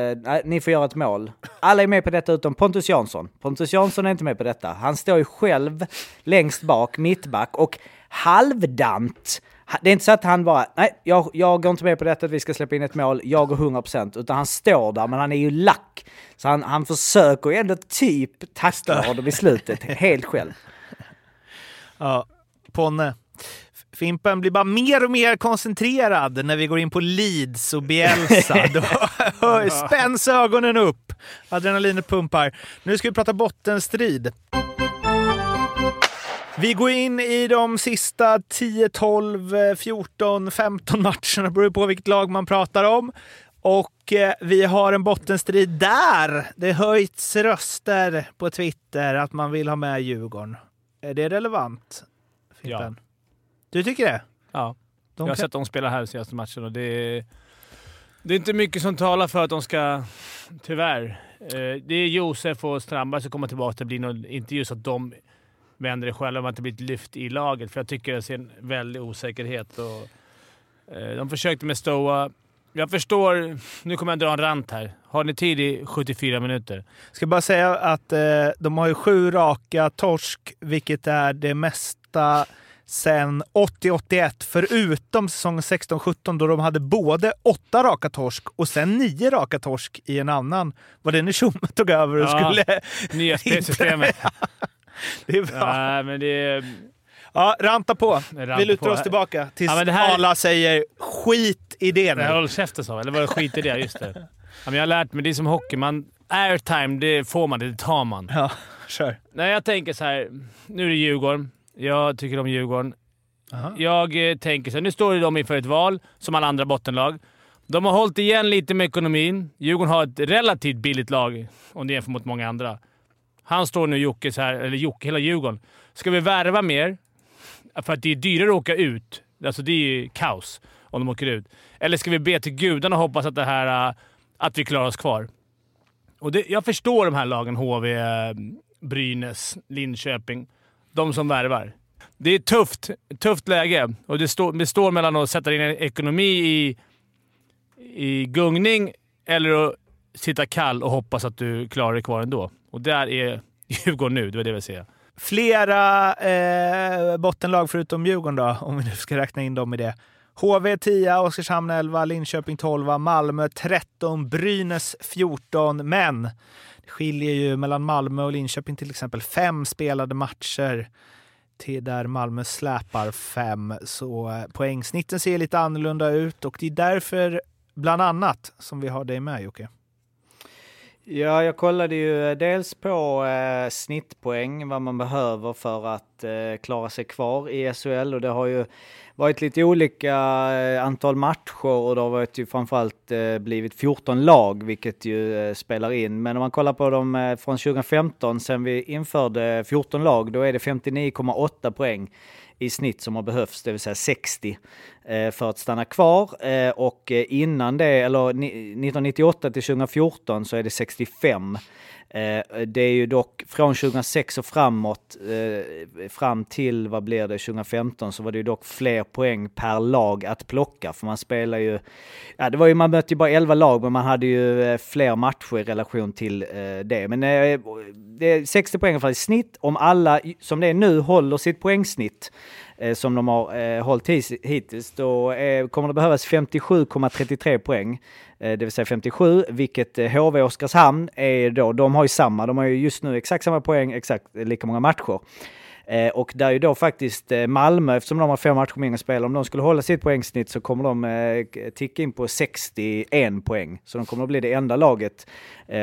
ni får göra ett mål. Alla är med på detta utom Pontus Jansson. Pontus Jansson är inte med på detta. Han står ju själv längst bak, mittback och halvdant. Ha- Det är inte så att han bara, nej, jag, jag går inte med på detta att vi ska släppa in ett mål, jag går 100%, utan han står där, men han är ju lack. Så han, han försöker ju ändå typ tackla honom i slutet, helt själv. Ja, Ponne. Fimpen blir bara mer och mer koncentrerad när vi går in på Leeds och Bielsa. Då spänns ögonen upp. Adrenalinet pumpar. Nu ska vi prata bottenstrid. Vi går in i de sista 10, 12, 14, 15 matcherna. Beror på vilket lag man pratar om. Och eh, vi har en bottenstrid där det höjts röster på Twitter att man vill ha med Djurgården. Är det relevant? Fimpen? Du tycker det? Ja. De jag har kan- sett dem spela här de senaste matchen och det är, det är inte mycket som talar för att de ska... Tyvärr. Eh, Det är Josef och Strandberg som kommer tillbaka. Det blir nog inte just att de vänder det själva, att det blir ett lyft i laget. För jag tycker jag ser en väldig osäkerhet. Och, eh, de försökte med Stoa. Jag förstår... Nu kommer jag dra en rant här. Har ni tid i 74 minuter? Ska bara säga att eh, de har ju sju raka torsk, vilket är det mesta sen 80-81, förutom säsongen 16-17 då de hade både åtta raka torsk och sen nio raka torsk i en annan. Var det när Tjomme tog över och Ja, skulle... nya spelsystemet. det är bra. Nej, men det är... Ja, ranta på. Ranta Vi lutar på. oss tillbaka tills Ja, här- alla säger skit i det nu. Håll käften sa Eller var det skit i det? Just det. Ja, men jag har lärt mig, det är som hockey. Man, airtime, det får man, det tar man. Ja, kör. Nej, jag tänker så här. Nu är det Djurgården. Jag tycker om Djurgården. Jag eh, tänker så här, nu står de inför ett val, som alla andra bottenlag. De har hållit igen lite med ekonomin. Djurgården har ett relativt billigt lag om det jämför mot många andra. Han står nu, Jocke, så här, eller Jocke, hela Djurgården. Ska vi värva mer? För att det är dyrare att åka ut. Alltså det är ju kaos om de åker ut. Eller ska vi be till gudarna och hoppas att, det här, äh, att vi klarar oss kvar? Och det, jag förstår de här lagen, HV, äh, Brynäs, Linköping. De som värvar. Det är ett tufft, tufft läge och det, stå, det står mellan att sätta din ekonomi i, i gungning eller att sitta kall och hoppas att du klarar dig kvar ändå. Och där är Djurgården nu, det var det jag ville säga. Flera eh, bottenlag förutom Djurgården då, om vi nu ska räkna in dem i det. HV 10, Oskarshamn 11, Linköping 12, Malmö 13, Brynäs 14. Men det skiljer ju mellan Malmö och Linköping till exempel fem spelade matcher till där Malmö släpar fem. Så eh, poängsnitten ser lite annorlunda ut och det är därför bland annat som vi har dig med Jocke. Ja, jag kollade ju eh, dels på eh, snittpoäng, vad man behöver för att eh, klara sig kvar i SHL och det har ju varit lite olika eh, antal matcher och det har varit ju framförallt eh, blivit 14 lag, vilket ju eh, spelar in. Men om man kollar på dem från 2015, sen vi införde 14 lag, då är det 59,8 poäng i snitt som har behövts, det vill säga 60 för att stanna kvar. Och innan det, eller 1998 till 2014 så är det 65. Eh, det är ju dock från 2006 och framåt, eh, fram till vad blir det, 2015 så var det ju dock fler poäng per lag att plocka. För man spelar ju, ja det var ju, man mötte ju bara 11 lag men man hade ju eh, fler matcher i relation till eh, det. Men det är 60 poäng i snitt. Om alla, som det är nu, håller sitt poängsnitt Eh, som de har eh, hållit hittills, då eh, kommer det behövas 57,33 poäng. Det vill säga 57, vilket HV Oskarshamn är då, de har ju samma, de har ju just nu exakt samma poäng, exakt lika många matcher. Och där är ju då faktiskt Malmö, eftersom de har fem matcher mindre spel, om de skulle hålla sitt poängsnitt så kommer de ticka in på 61 poäng. Så de kommer att bli det enda laget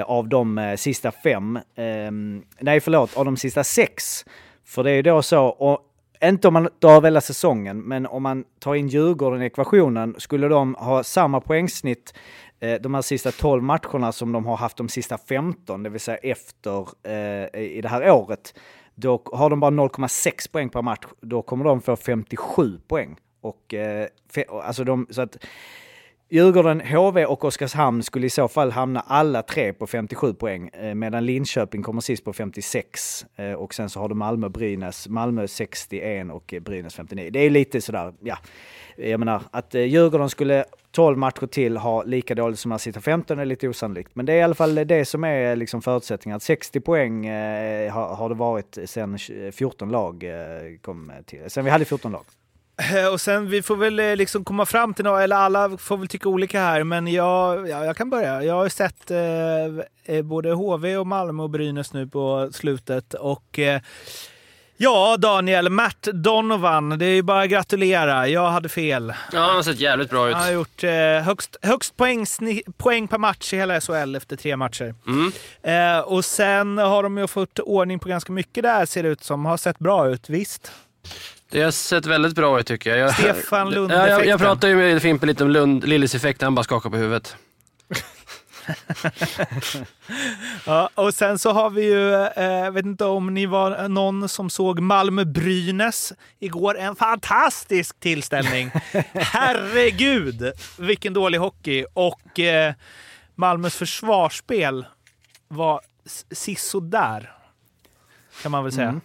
av de sista fem, ehm, nej förlåt, av de sista sex. För det är ju då så, inte om man drar av hela säsongen, men om man tar in Djurgården i ekvationen, skulle de ha samma poängsnitt eh, de här sista 12 matcherna som de har haft de sista 15, det vill säga efter eh, i det här året, då har de bara 0,6 poäng per match. Då kommer de få 57 poäng. Och, eh, alltså de, så att Djurgården, HV och Oskarshamn skulle i så fall hamna alla tre på 57 poäng, eh, medan Linköping kommer sist på 56. Eh, och sen så har du Malmö, Brynäs, Malmö 61 och Brynäs 59. Det är lite sådär, ja. Jag menar, att eh, Djurgården skulle 12 matcher till ha lika dåligt som att sitta 15 är lite osannolikt. Men det är i alla fall det som är liksom förutsättningen. 60 poäng har, har, det varit sen 14 lag kom till. Sen vi hade 14 lag. Och sen vi får väl eh, liksom komma fram till något, eller alla får väl tycka olika här, men jag, ja, jag kan börja. Jag har sett eh, eh både HV och Malmö och Brynäs nu på slutet och eh, Ja, Daniel. Matt Donovan. Det är ju bara att gratulera. Jag hade fel. Ja, han har sett jävligt bra ut. Han har gjort eh, högst, högst poäng, poäng per match i hela SHL efter tre matcher. Mm. Eh, och sen har de ju fått ordning på ganska mycket där, ser det ut som. Har sett bra ut, visst? Det har sett väldigt bra ut tycker jag. jag Stefan Lund-effekten. Jag, jag pratade ju med Fimpen lite om Lund, Lillis-effekten, han bara skakar på huvudet. ja, och sen så har vi ju, eh, vet inte om ni var någon som såg Malmö-Brynäs igår. En fantastisk tillställning. Herregud, vilken dålig hockey. Och eh, Malmös försvarsspel var sisådär, kan man väl säga. Mm.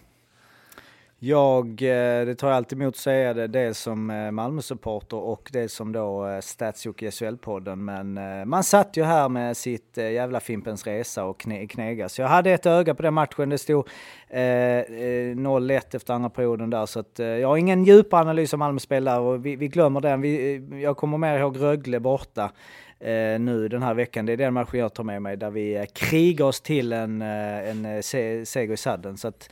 Jag, eh, det tar jag alltid emot att säga det, dels som eh, Malmö-supporter och det som då eh, Statsjok i SHL-podden. Men man satt ju här med sitt jävla Fimpens Resa och kne, knega. Så jag hade ett öga på den matchen. Det stod eh, 0-1 efter andra perioden där. Så att, eh, jag har ingen djup analys av Malmö spelare och vi, vi glömmer den. Vi, jag kommer mer ihåg Rögle borta. Eh, nu den här veckan. Det är den matchen jag tar med mig där vi krigar oss till en, en seger i sadden. Så att,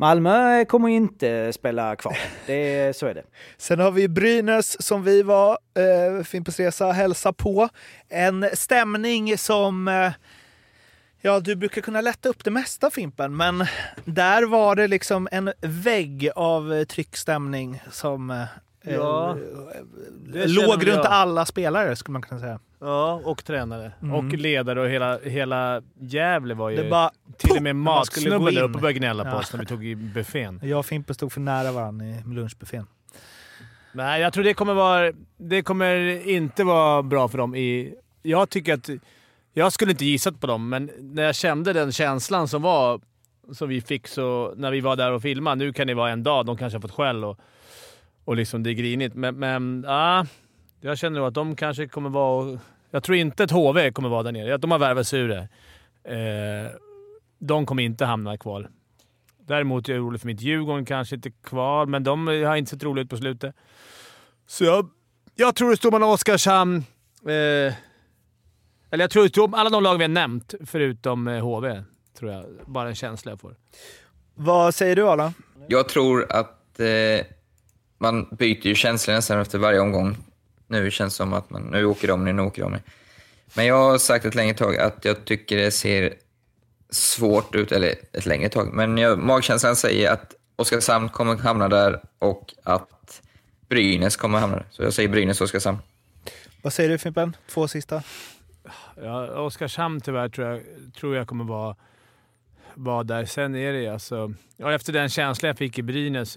Malmö kommer inte spela kvar. Det, så är det. Sen har vi Brynäs som vi var, eh, Fimpens Resa, hälsa på. En stämning som eh, Ja, du brukar kunna lätta upp det mesta Fimpen, men där var det liksom en vägg av tryckstämning som eh, Ja, eh, låg runt jag. alla spelare skulle man kunna säga. Ja, och tränare. Mm. Och ledare och hela, hela Gävle var ju... Det bara- till och med matsnubben där uppe började gnälla på Ja. oss när vi tog i buffén. Jag och Fimpen stod för nära varandra i lunchbuffén. Nej, jag tror det kommer vara... Det kommer inte vara bra för dem i... Jag tycker att... Jag skulle inte gissat på dem, men när jag kände den känslan som var som vi fick så, när vi var där och filmade. Nu kan det vara en dag, de kanske har fått skäll och, och liksom det är grinigt. Men, men ja, jag känner nog att de kanske kommer vara... Jag tror inte att HV kommer vara där nere. De har värvat sig ur det. Eh, de kommer inte hamna i kval. Däremot är jag orolig för mitt Djurgården, kanske inte kval, men de har inte sett roliga ut på slutet. Så jag, jag tror det står mellan Oskarshamn... Eh, eller jag tror det står alla de lag vi har nämnt, förutom eh, HV. Tror jag. Bara en känsla jag får. Vad säger du Arla? Jag tror att eh, man byter ju känslor nästan efter varje omgång. Nu känns det som att man, nu åker de, nu åker de. Men jag har sagt ett längre tag att jag tycker det ser svårt ut, eller ett längre tag, men jag, magkänslan säger att Oskarshamn kommer hamna där och att Brynäs kommer hamna där. Så jag säger Brynäs och Oskarshamn. Vad säger du Fimpen? Två sista. Ja, Oskarshamn tyvärr tror jag, tror jag kommer vara, vara där. Sen är det alltså... Ja, efter den känslan jag fick i Brynäs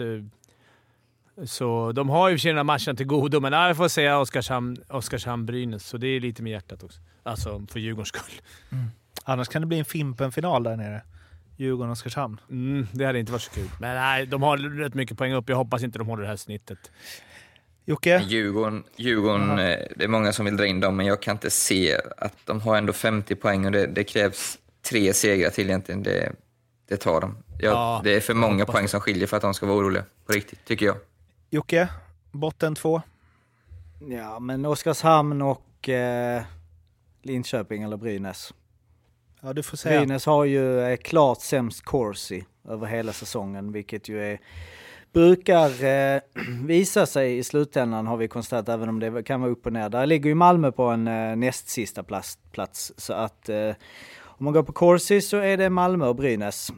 så... de har ju sina matcher till godo, men ja, jag får säga Oskarshamn, Oskarshamn-Brynäs. Så det är lite med hjärtat också. Alltså för Djurgårdens skull. Annars kan det bli en Fimpen-final där nere. Djurgården-Oskarshamn. Mm, det hade inte varit så kul. Men nej, de har rätt mycket poäng upp. Jag hoppas inte de håller det här snittet. Jocke? Djurgården, Djurgården eh, det är många som vill dra in dem, men jag kan inte se att de har ändå 50 poäng och det, det krävs tre segrar till egentligen. Det, det tar de. Jag, Ja, det är för många poäng som skiljer för att de ska vara oroliga. På riktigt, tycker jag. Jocke? Botten två. Ja, men Oskarshamn och eh, Linköping eller Brynäs. Ja, du får säga. Brynäs har ju klart sämst corsi över hela säsongen, vilket ju är brukar eh, visa sig i slutändan har vi konstaterat, även om det kan vara upp och ner. Där ligger ju Malmö på en eh, näst sista plats, plats. Så att eh, om man går på corsi så är det Malmö och Brynäs.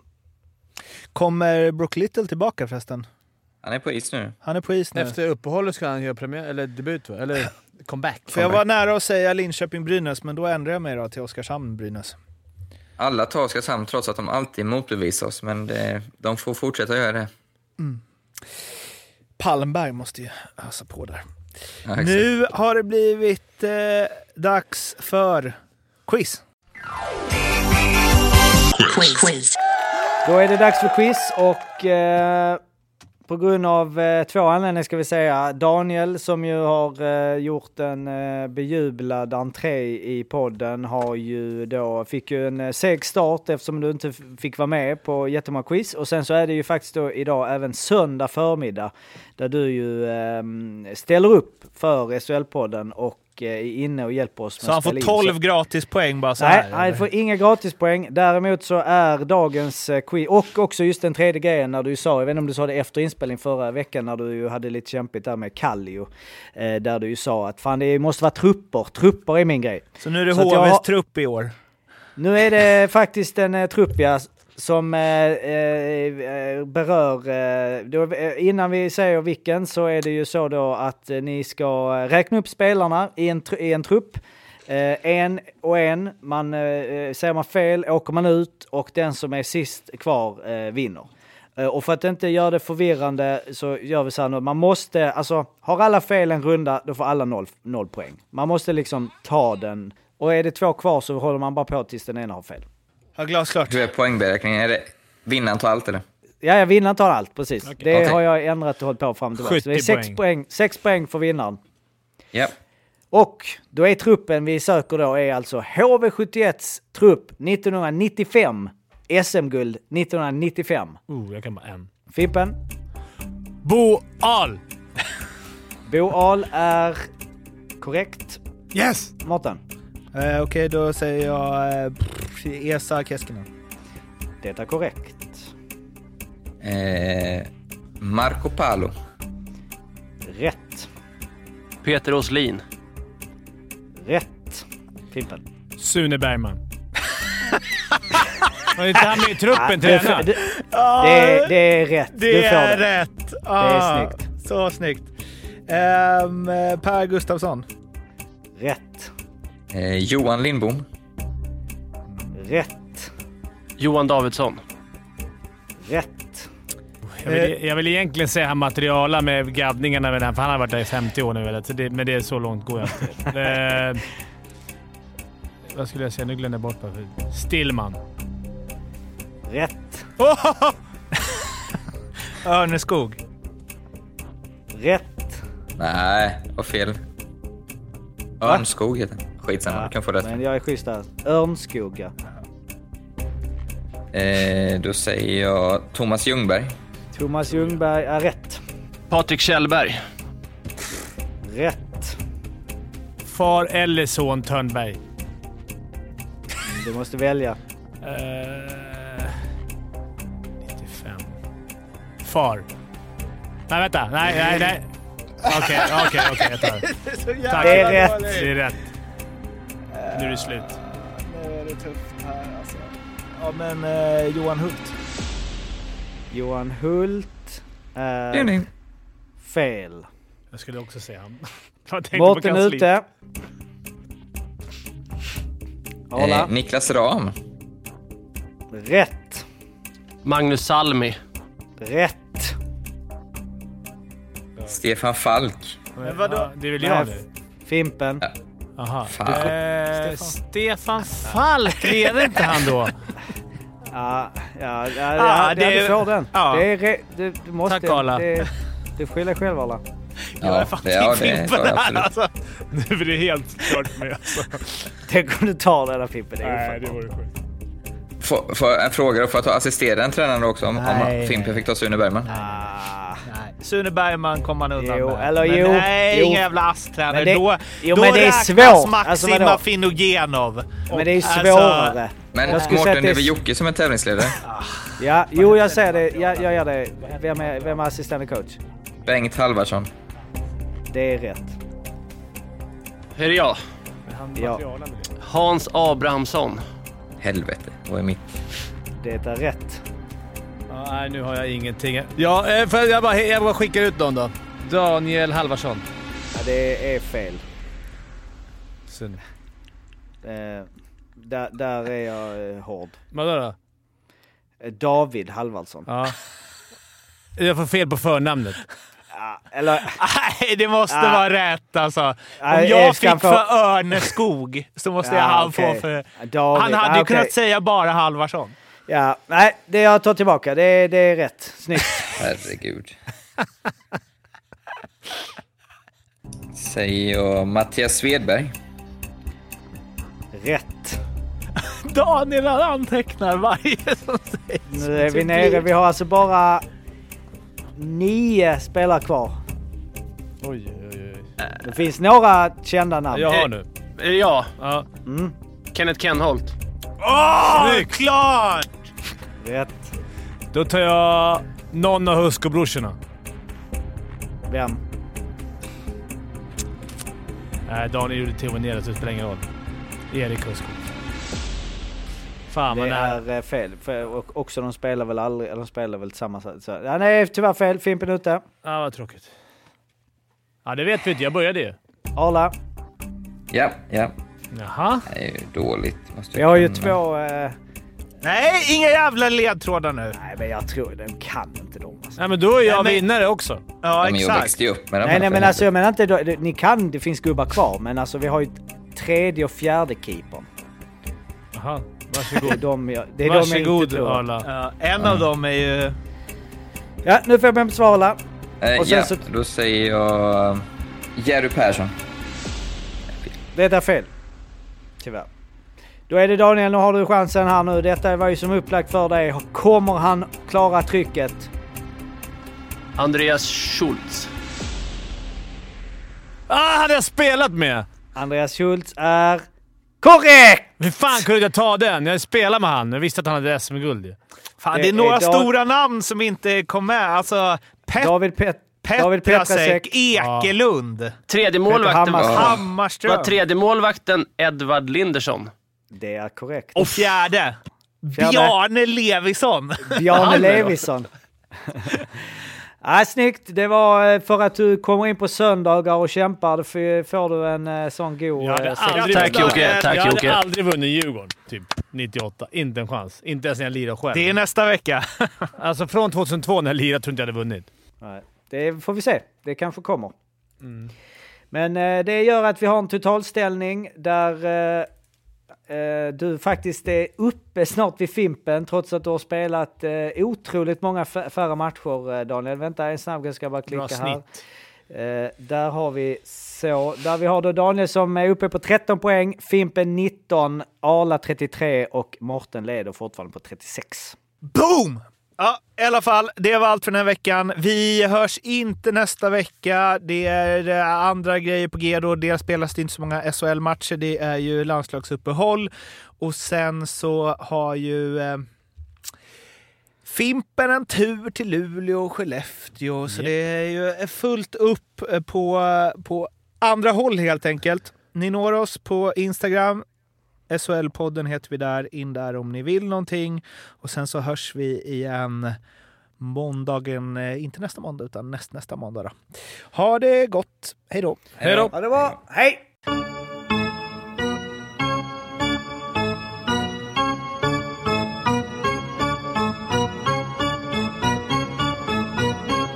Kommer Brook Little tillbaka förresten? Han är på is nu. Han är på is nu. Efter uppehållet ska han göra premiär, eller debut va? Eller comeback. För jag var nära att säga Linköping-Brynäs, men då ändrar jag mig då till Oskarshamn-Brynäs. Alla tar Oskarshamn trots att de alltid motbevisar oss, men det, de får fortsätta göra det. Mm. Palmberg måste ju ösa på där. Ja, nu har det blivit eh, dags för quiz. Quiz. Då är det dags för quiz och eh, på grund av eh, två anledningar ska vi säga. Daniel som ju har eh, gjort en eh, bejublad entré i podden har ju då, fick ju en eh, seg start eftersom du inte fick vara med på jättemånga quiz. Och sen så är det ju faktiskt då idag även söndag förmiddag där du ju eh, ställer upp för SHL-podden och eh, är inne och hjälper oss med Så han får spela in. 12 gratis poäng bara så Nej, här? han får inga gratispoäng. Däremot så är dagens eh, quiz, och också just den tredje grejen när du sa, jag vet inte om du sa det efter inspelning förra veckan när du hade lite kämpigt där med Kallio. Eh, där du ju sa att fan det måste vara trupper, trupper är min grej. Så nu är det jag HVs trupp i år? Nu är det faktiskt en eh, trupp ja, som eh, eh, eh, berör, eh, då, eh, innan vi säger vilken så är det ju så då att eh, ni ska räkna upp spelarna i en, tr- i en trupp. Eh, en och en, man, eh, eh säger man fel åker man ut och den som är sist kvar eh, vinner. Och för att inte göra det förvirrande så gör vi så här nu. Man måste, alltså har alla fel en runda då får alla noll, noll poäng. Man måste liksom ta den. Och är det två kvar så håller man bara på tills den ena har fel. Ja, glasklart. Hur är poängberäkningen? Är det vinnaren tar allt eller? Ja, jag vinnaren tar allt, precis. Det Okej. har jag ändrat och hållit på fram till 70 Så det är sex poäng. poäng. sex poäng för vinnaren. Ja. Och då är truppen vi söker då är alltså HV71s trupp 1995. SM-guld 1995. Oh, jag kan bara en. Fimpen? Bo Ahl! Bo Ahl är korrekt. Yes! Mårten? Eh, Okej, då säger jag eh, Esa Keskinen. Det är korrekt. Eh, Marco Palo. Rätt. Peter Åslin. Rätt. Fimpen? Sune Bergman. Var inte han med i truppen du- tränaren? det, det, det är rätt. Det du får är det. rätt! Det är snyggt. Så snyggt. Ehm, per Gustafsson. Rätt. Eh, Johan Lindbom. Rätt. Johan Davidsson. Rätt. Jag vill, jag vill egentligen säga han materiala med gaddningarna med den, för han har varit där i 50 år nu. Så det, men det är så långt går jag inte. eh, vad skulle jag säga? Nu glömde jag bort varför. Stillman. Rätt. Örneskog. Rätt. Nej, vad fel. Örnskog heter den. Skitsamma, du kan få rätt. Men jag är schysst där. Örnskog, ja. Eh, då säger jag Thomas Ljungberg. Thomas Ljungberg är rätt. Patrik Kjellberg. Rätt. Far eller son Törnberg. Du måste välja. Eh, 95. Far. Nej, vänta. Nej, nej, nej. Okej, okej, okej. Jag tar det. Så jävla Tack. Det är rätt. Det är rätt. Nu är det slut. Nu är det tufft. Ja men eh, Johan Hult. Johan Hult är Björning. fel. Jag skulle också säga han. Mårten ute. Arla. Eh, Niklas Ram. Rätt. Magnus Salmi. Rätt. Stefan Falk. Men vadå? Ja, det är väl jag nu? Fimpen. Aha. Fan. Eh, Stefan Falk, leder inte han då? Ja, ja, ja, Ah, ja, det det, är- du får den. ja. Det är re, du, du måste... Tack, Arla. Det, du skyller dig själv Arla. Jag är fan ja, Fimpen tar jag här alltså. Nu är det helt klart mig alltså. Tänk om du tar den där Fimpen. Det är Nej, det vore sjukt. Får, får jag en fråga då? Får jag ta assistera en tränare då också? Om, Nej. om Fimpen fick ta Sune Bergman? Ah, Nej. Sune Bergman kom man undan Jo, med. eller men jo, Nej, jo. ingen jävla ASS-tränare. Men det- Då, jo, då men det är svårt. Alltså, vadå? Afinogenov. men det är Alltså, svårare. Men Jag Mårten, det det är väl Jocke som är tävlingsledare? Ja, jo jag säger det. Jag, jag gör det. Vem är, vem är assisterande coach? Bengt Halvarsson. Det är rätt. Här är jag. Ja, Hans Abrahamsson. Helvete, vad är mitt? det är rätt. Ja, nej, nu har jag ingenting. Ja, eh, för jag, bara, jag bara skickar ut dem då. Daniel Halvarsson. Ja, det är fel. Synd. Eh, där, där är jag eh, hård. Vadå då? Eh, David Halvardsson. Ja. Jag får fel på förnamnet. Ja, eller... Nej, det måste Ah. vara rätt alltså. Om jag fick få- för Örneskog så måste Ja, jag han okej. få för... David, Han hade ah, ju okej. kunnat säga bara Halvarsson. Ja, nej, det jag tar tillbaka. Det, det är rätt. Snyggt. Herregud. Säger jag Mattias Svedberg. Rätt. Daniel han antecknar varje som sägs. Nu är vi nere. Vi har alltså bara nio spelare kvar. Oj, oj, oj. Det finns några kända namn. Jag har nu. Det jag? Ja. Mm. Kenneth Kenholt. Åh, klart! Rätt. Då tar jag någon av Husko-brorsorna. Vem? Nej, Daniel gjorde TV ner så det spelar ingen roll. Erik Husko. Fan Det nära. är eh, fel. För, och också de spelar väl aldrig, eller de spelar väl tillsammans. Så, ja, nej, tyvärr fel. Fimpen ute. Ja, vad tråkigt. Ja, det vet vi inte. Jag började ju. Arla. Ja, ja. Jaha. Det är ju dåligt. Måste Vi har ju två... Eh, Nej, inga jävla ledtrådar nu. nej, men jag tror den kan inte dem. Alltså. Nej, men då är jag Nej, men- vinnare också. Ja, Ja, men jag exakt. växte ju upp med de Nej, nej, men alltså jag menar inte... då- Ni kan, det finns gubbar kvar, men alltså vi har ju tredje och fjärde keepern. Jaha. Det är Varsågod. de jag, det är de jag Varsågod inte tror. Ja, en av dem är ju... Ja, nu får jag börja med svar Arla. Eh, Och sen ja, så- då säger jag Jerry Persson. Det är fel. Tyvärr. Då är det Daniel, nu har du chansen här nu. Detta var ju som upplagt för dig. Kommer han klara trycket? Andreas Schultz. Ah, hade jag spelat med! Andreas Schultz är korrekt! Hur fan kunde jag ta den? Jag spelade med han. Jag visste att han hade SM-guld. Fan, Det det är är några Dag- stora namn som inte kom med. Alltså, Pet David, Pet Petrasek, Petrasek. Ekelund, Tredje målvakten var, Hammarström. var tredje målvakten Edvard Lindersson. Det är korrekt. Och fjärde, Fjärde. Bjarne Levisson. Bjarne Levisson. Ja, snyggt! Det var eh, för att du kommer in på söndagar och kämpar. Då får du en eh, sån god... Jag hade eh, aldrig, sexa. jag hade aldrig vunnit Djurgården, typ 98. Inte en chans. Inte ens när jag lirade själv. Det är nästa vecka. alltså från 2002 när jag lirade tror jag inte jag hade vunnit. Nej, det får vi se. Det kanske kommer. Mm. Men eh, det gör att vi har en totalställning där eh, eh, du faktiskt är uppe snart vid Fimpen trots att du har spelat eh, otroligt många färre matcher eh, Daniel. Vänta en snabb, jag ska bara klicka här. Eh, där har vi så, där vi har då Daniel som är uppe på 13 poäng, Fimpen 19, Arla 33 och Morten leder fortfarande på 36. Boom! Ja, i alla fall, det var allt för den här veckan. Vi hörs inte nästa vecka. Det är eh, andra grejer på G då. Dels spelas det inte så många SHL-matcher. Det är ju landslagsuppehåll. Och sen så har ju eh, Fimpen en tur till Luleå och Skellefteå. Så Japp. det är ju fullt upp eh, på, på andra håll helt enkelt. Ni når oss på Instagram. SHL-podden heter vi där. In där om ni vill någonting. Och sen så hörs vi igen måndagen, eh, inte nästa måndag utan näst, nästa måndag. Då. Ha det gott. Hej då. Hej då. Ja, det var. Hej!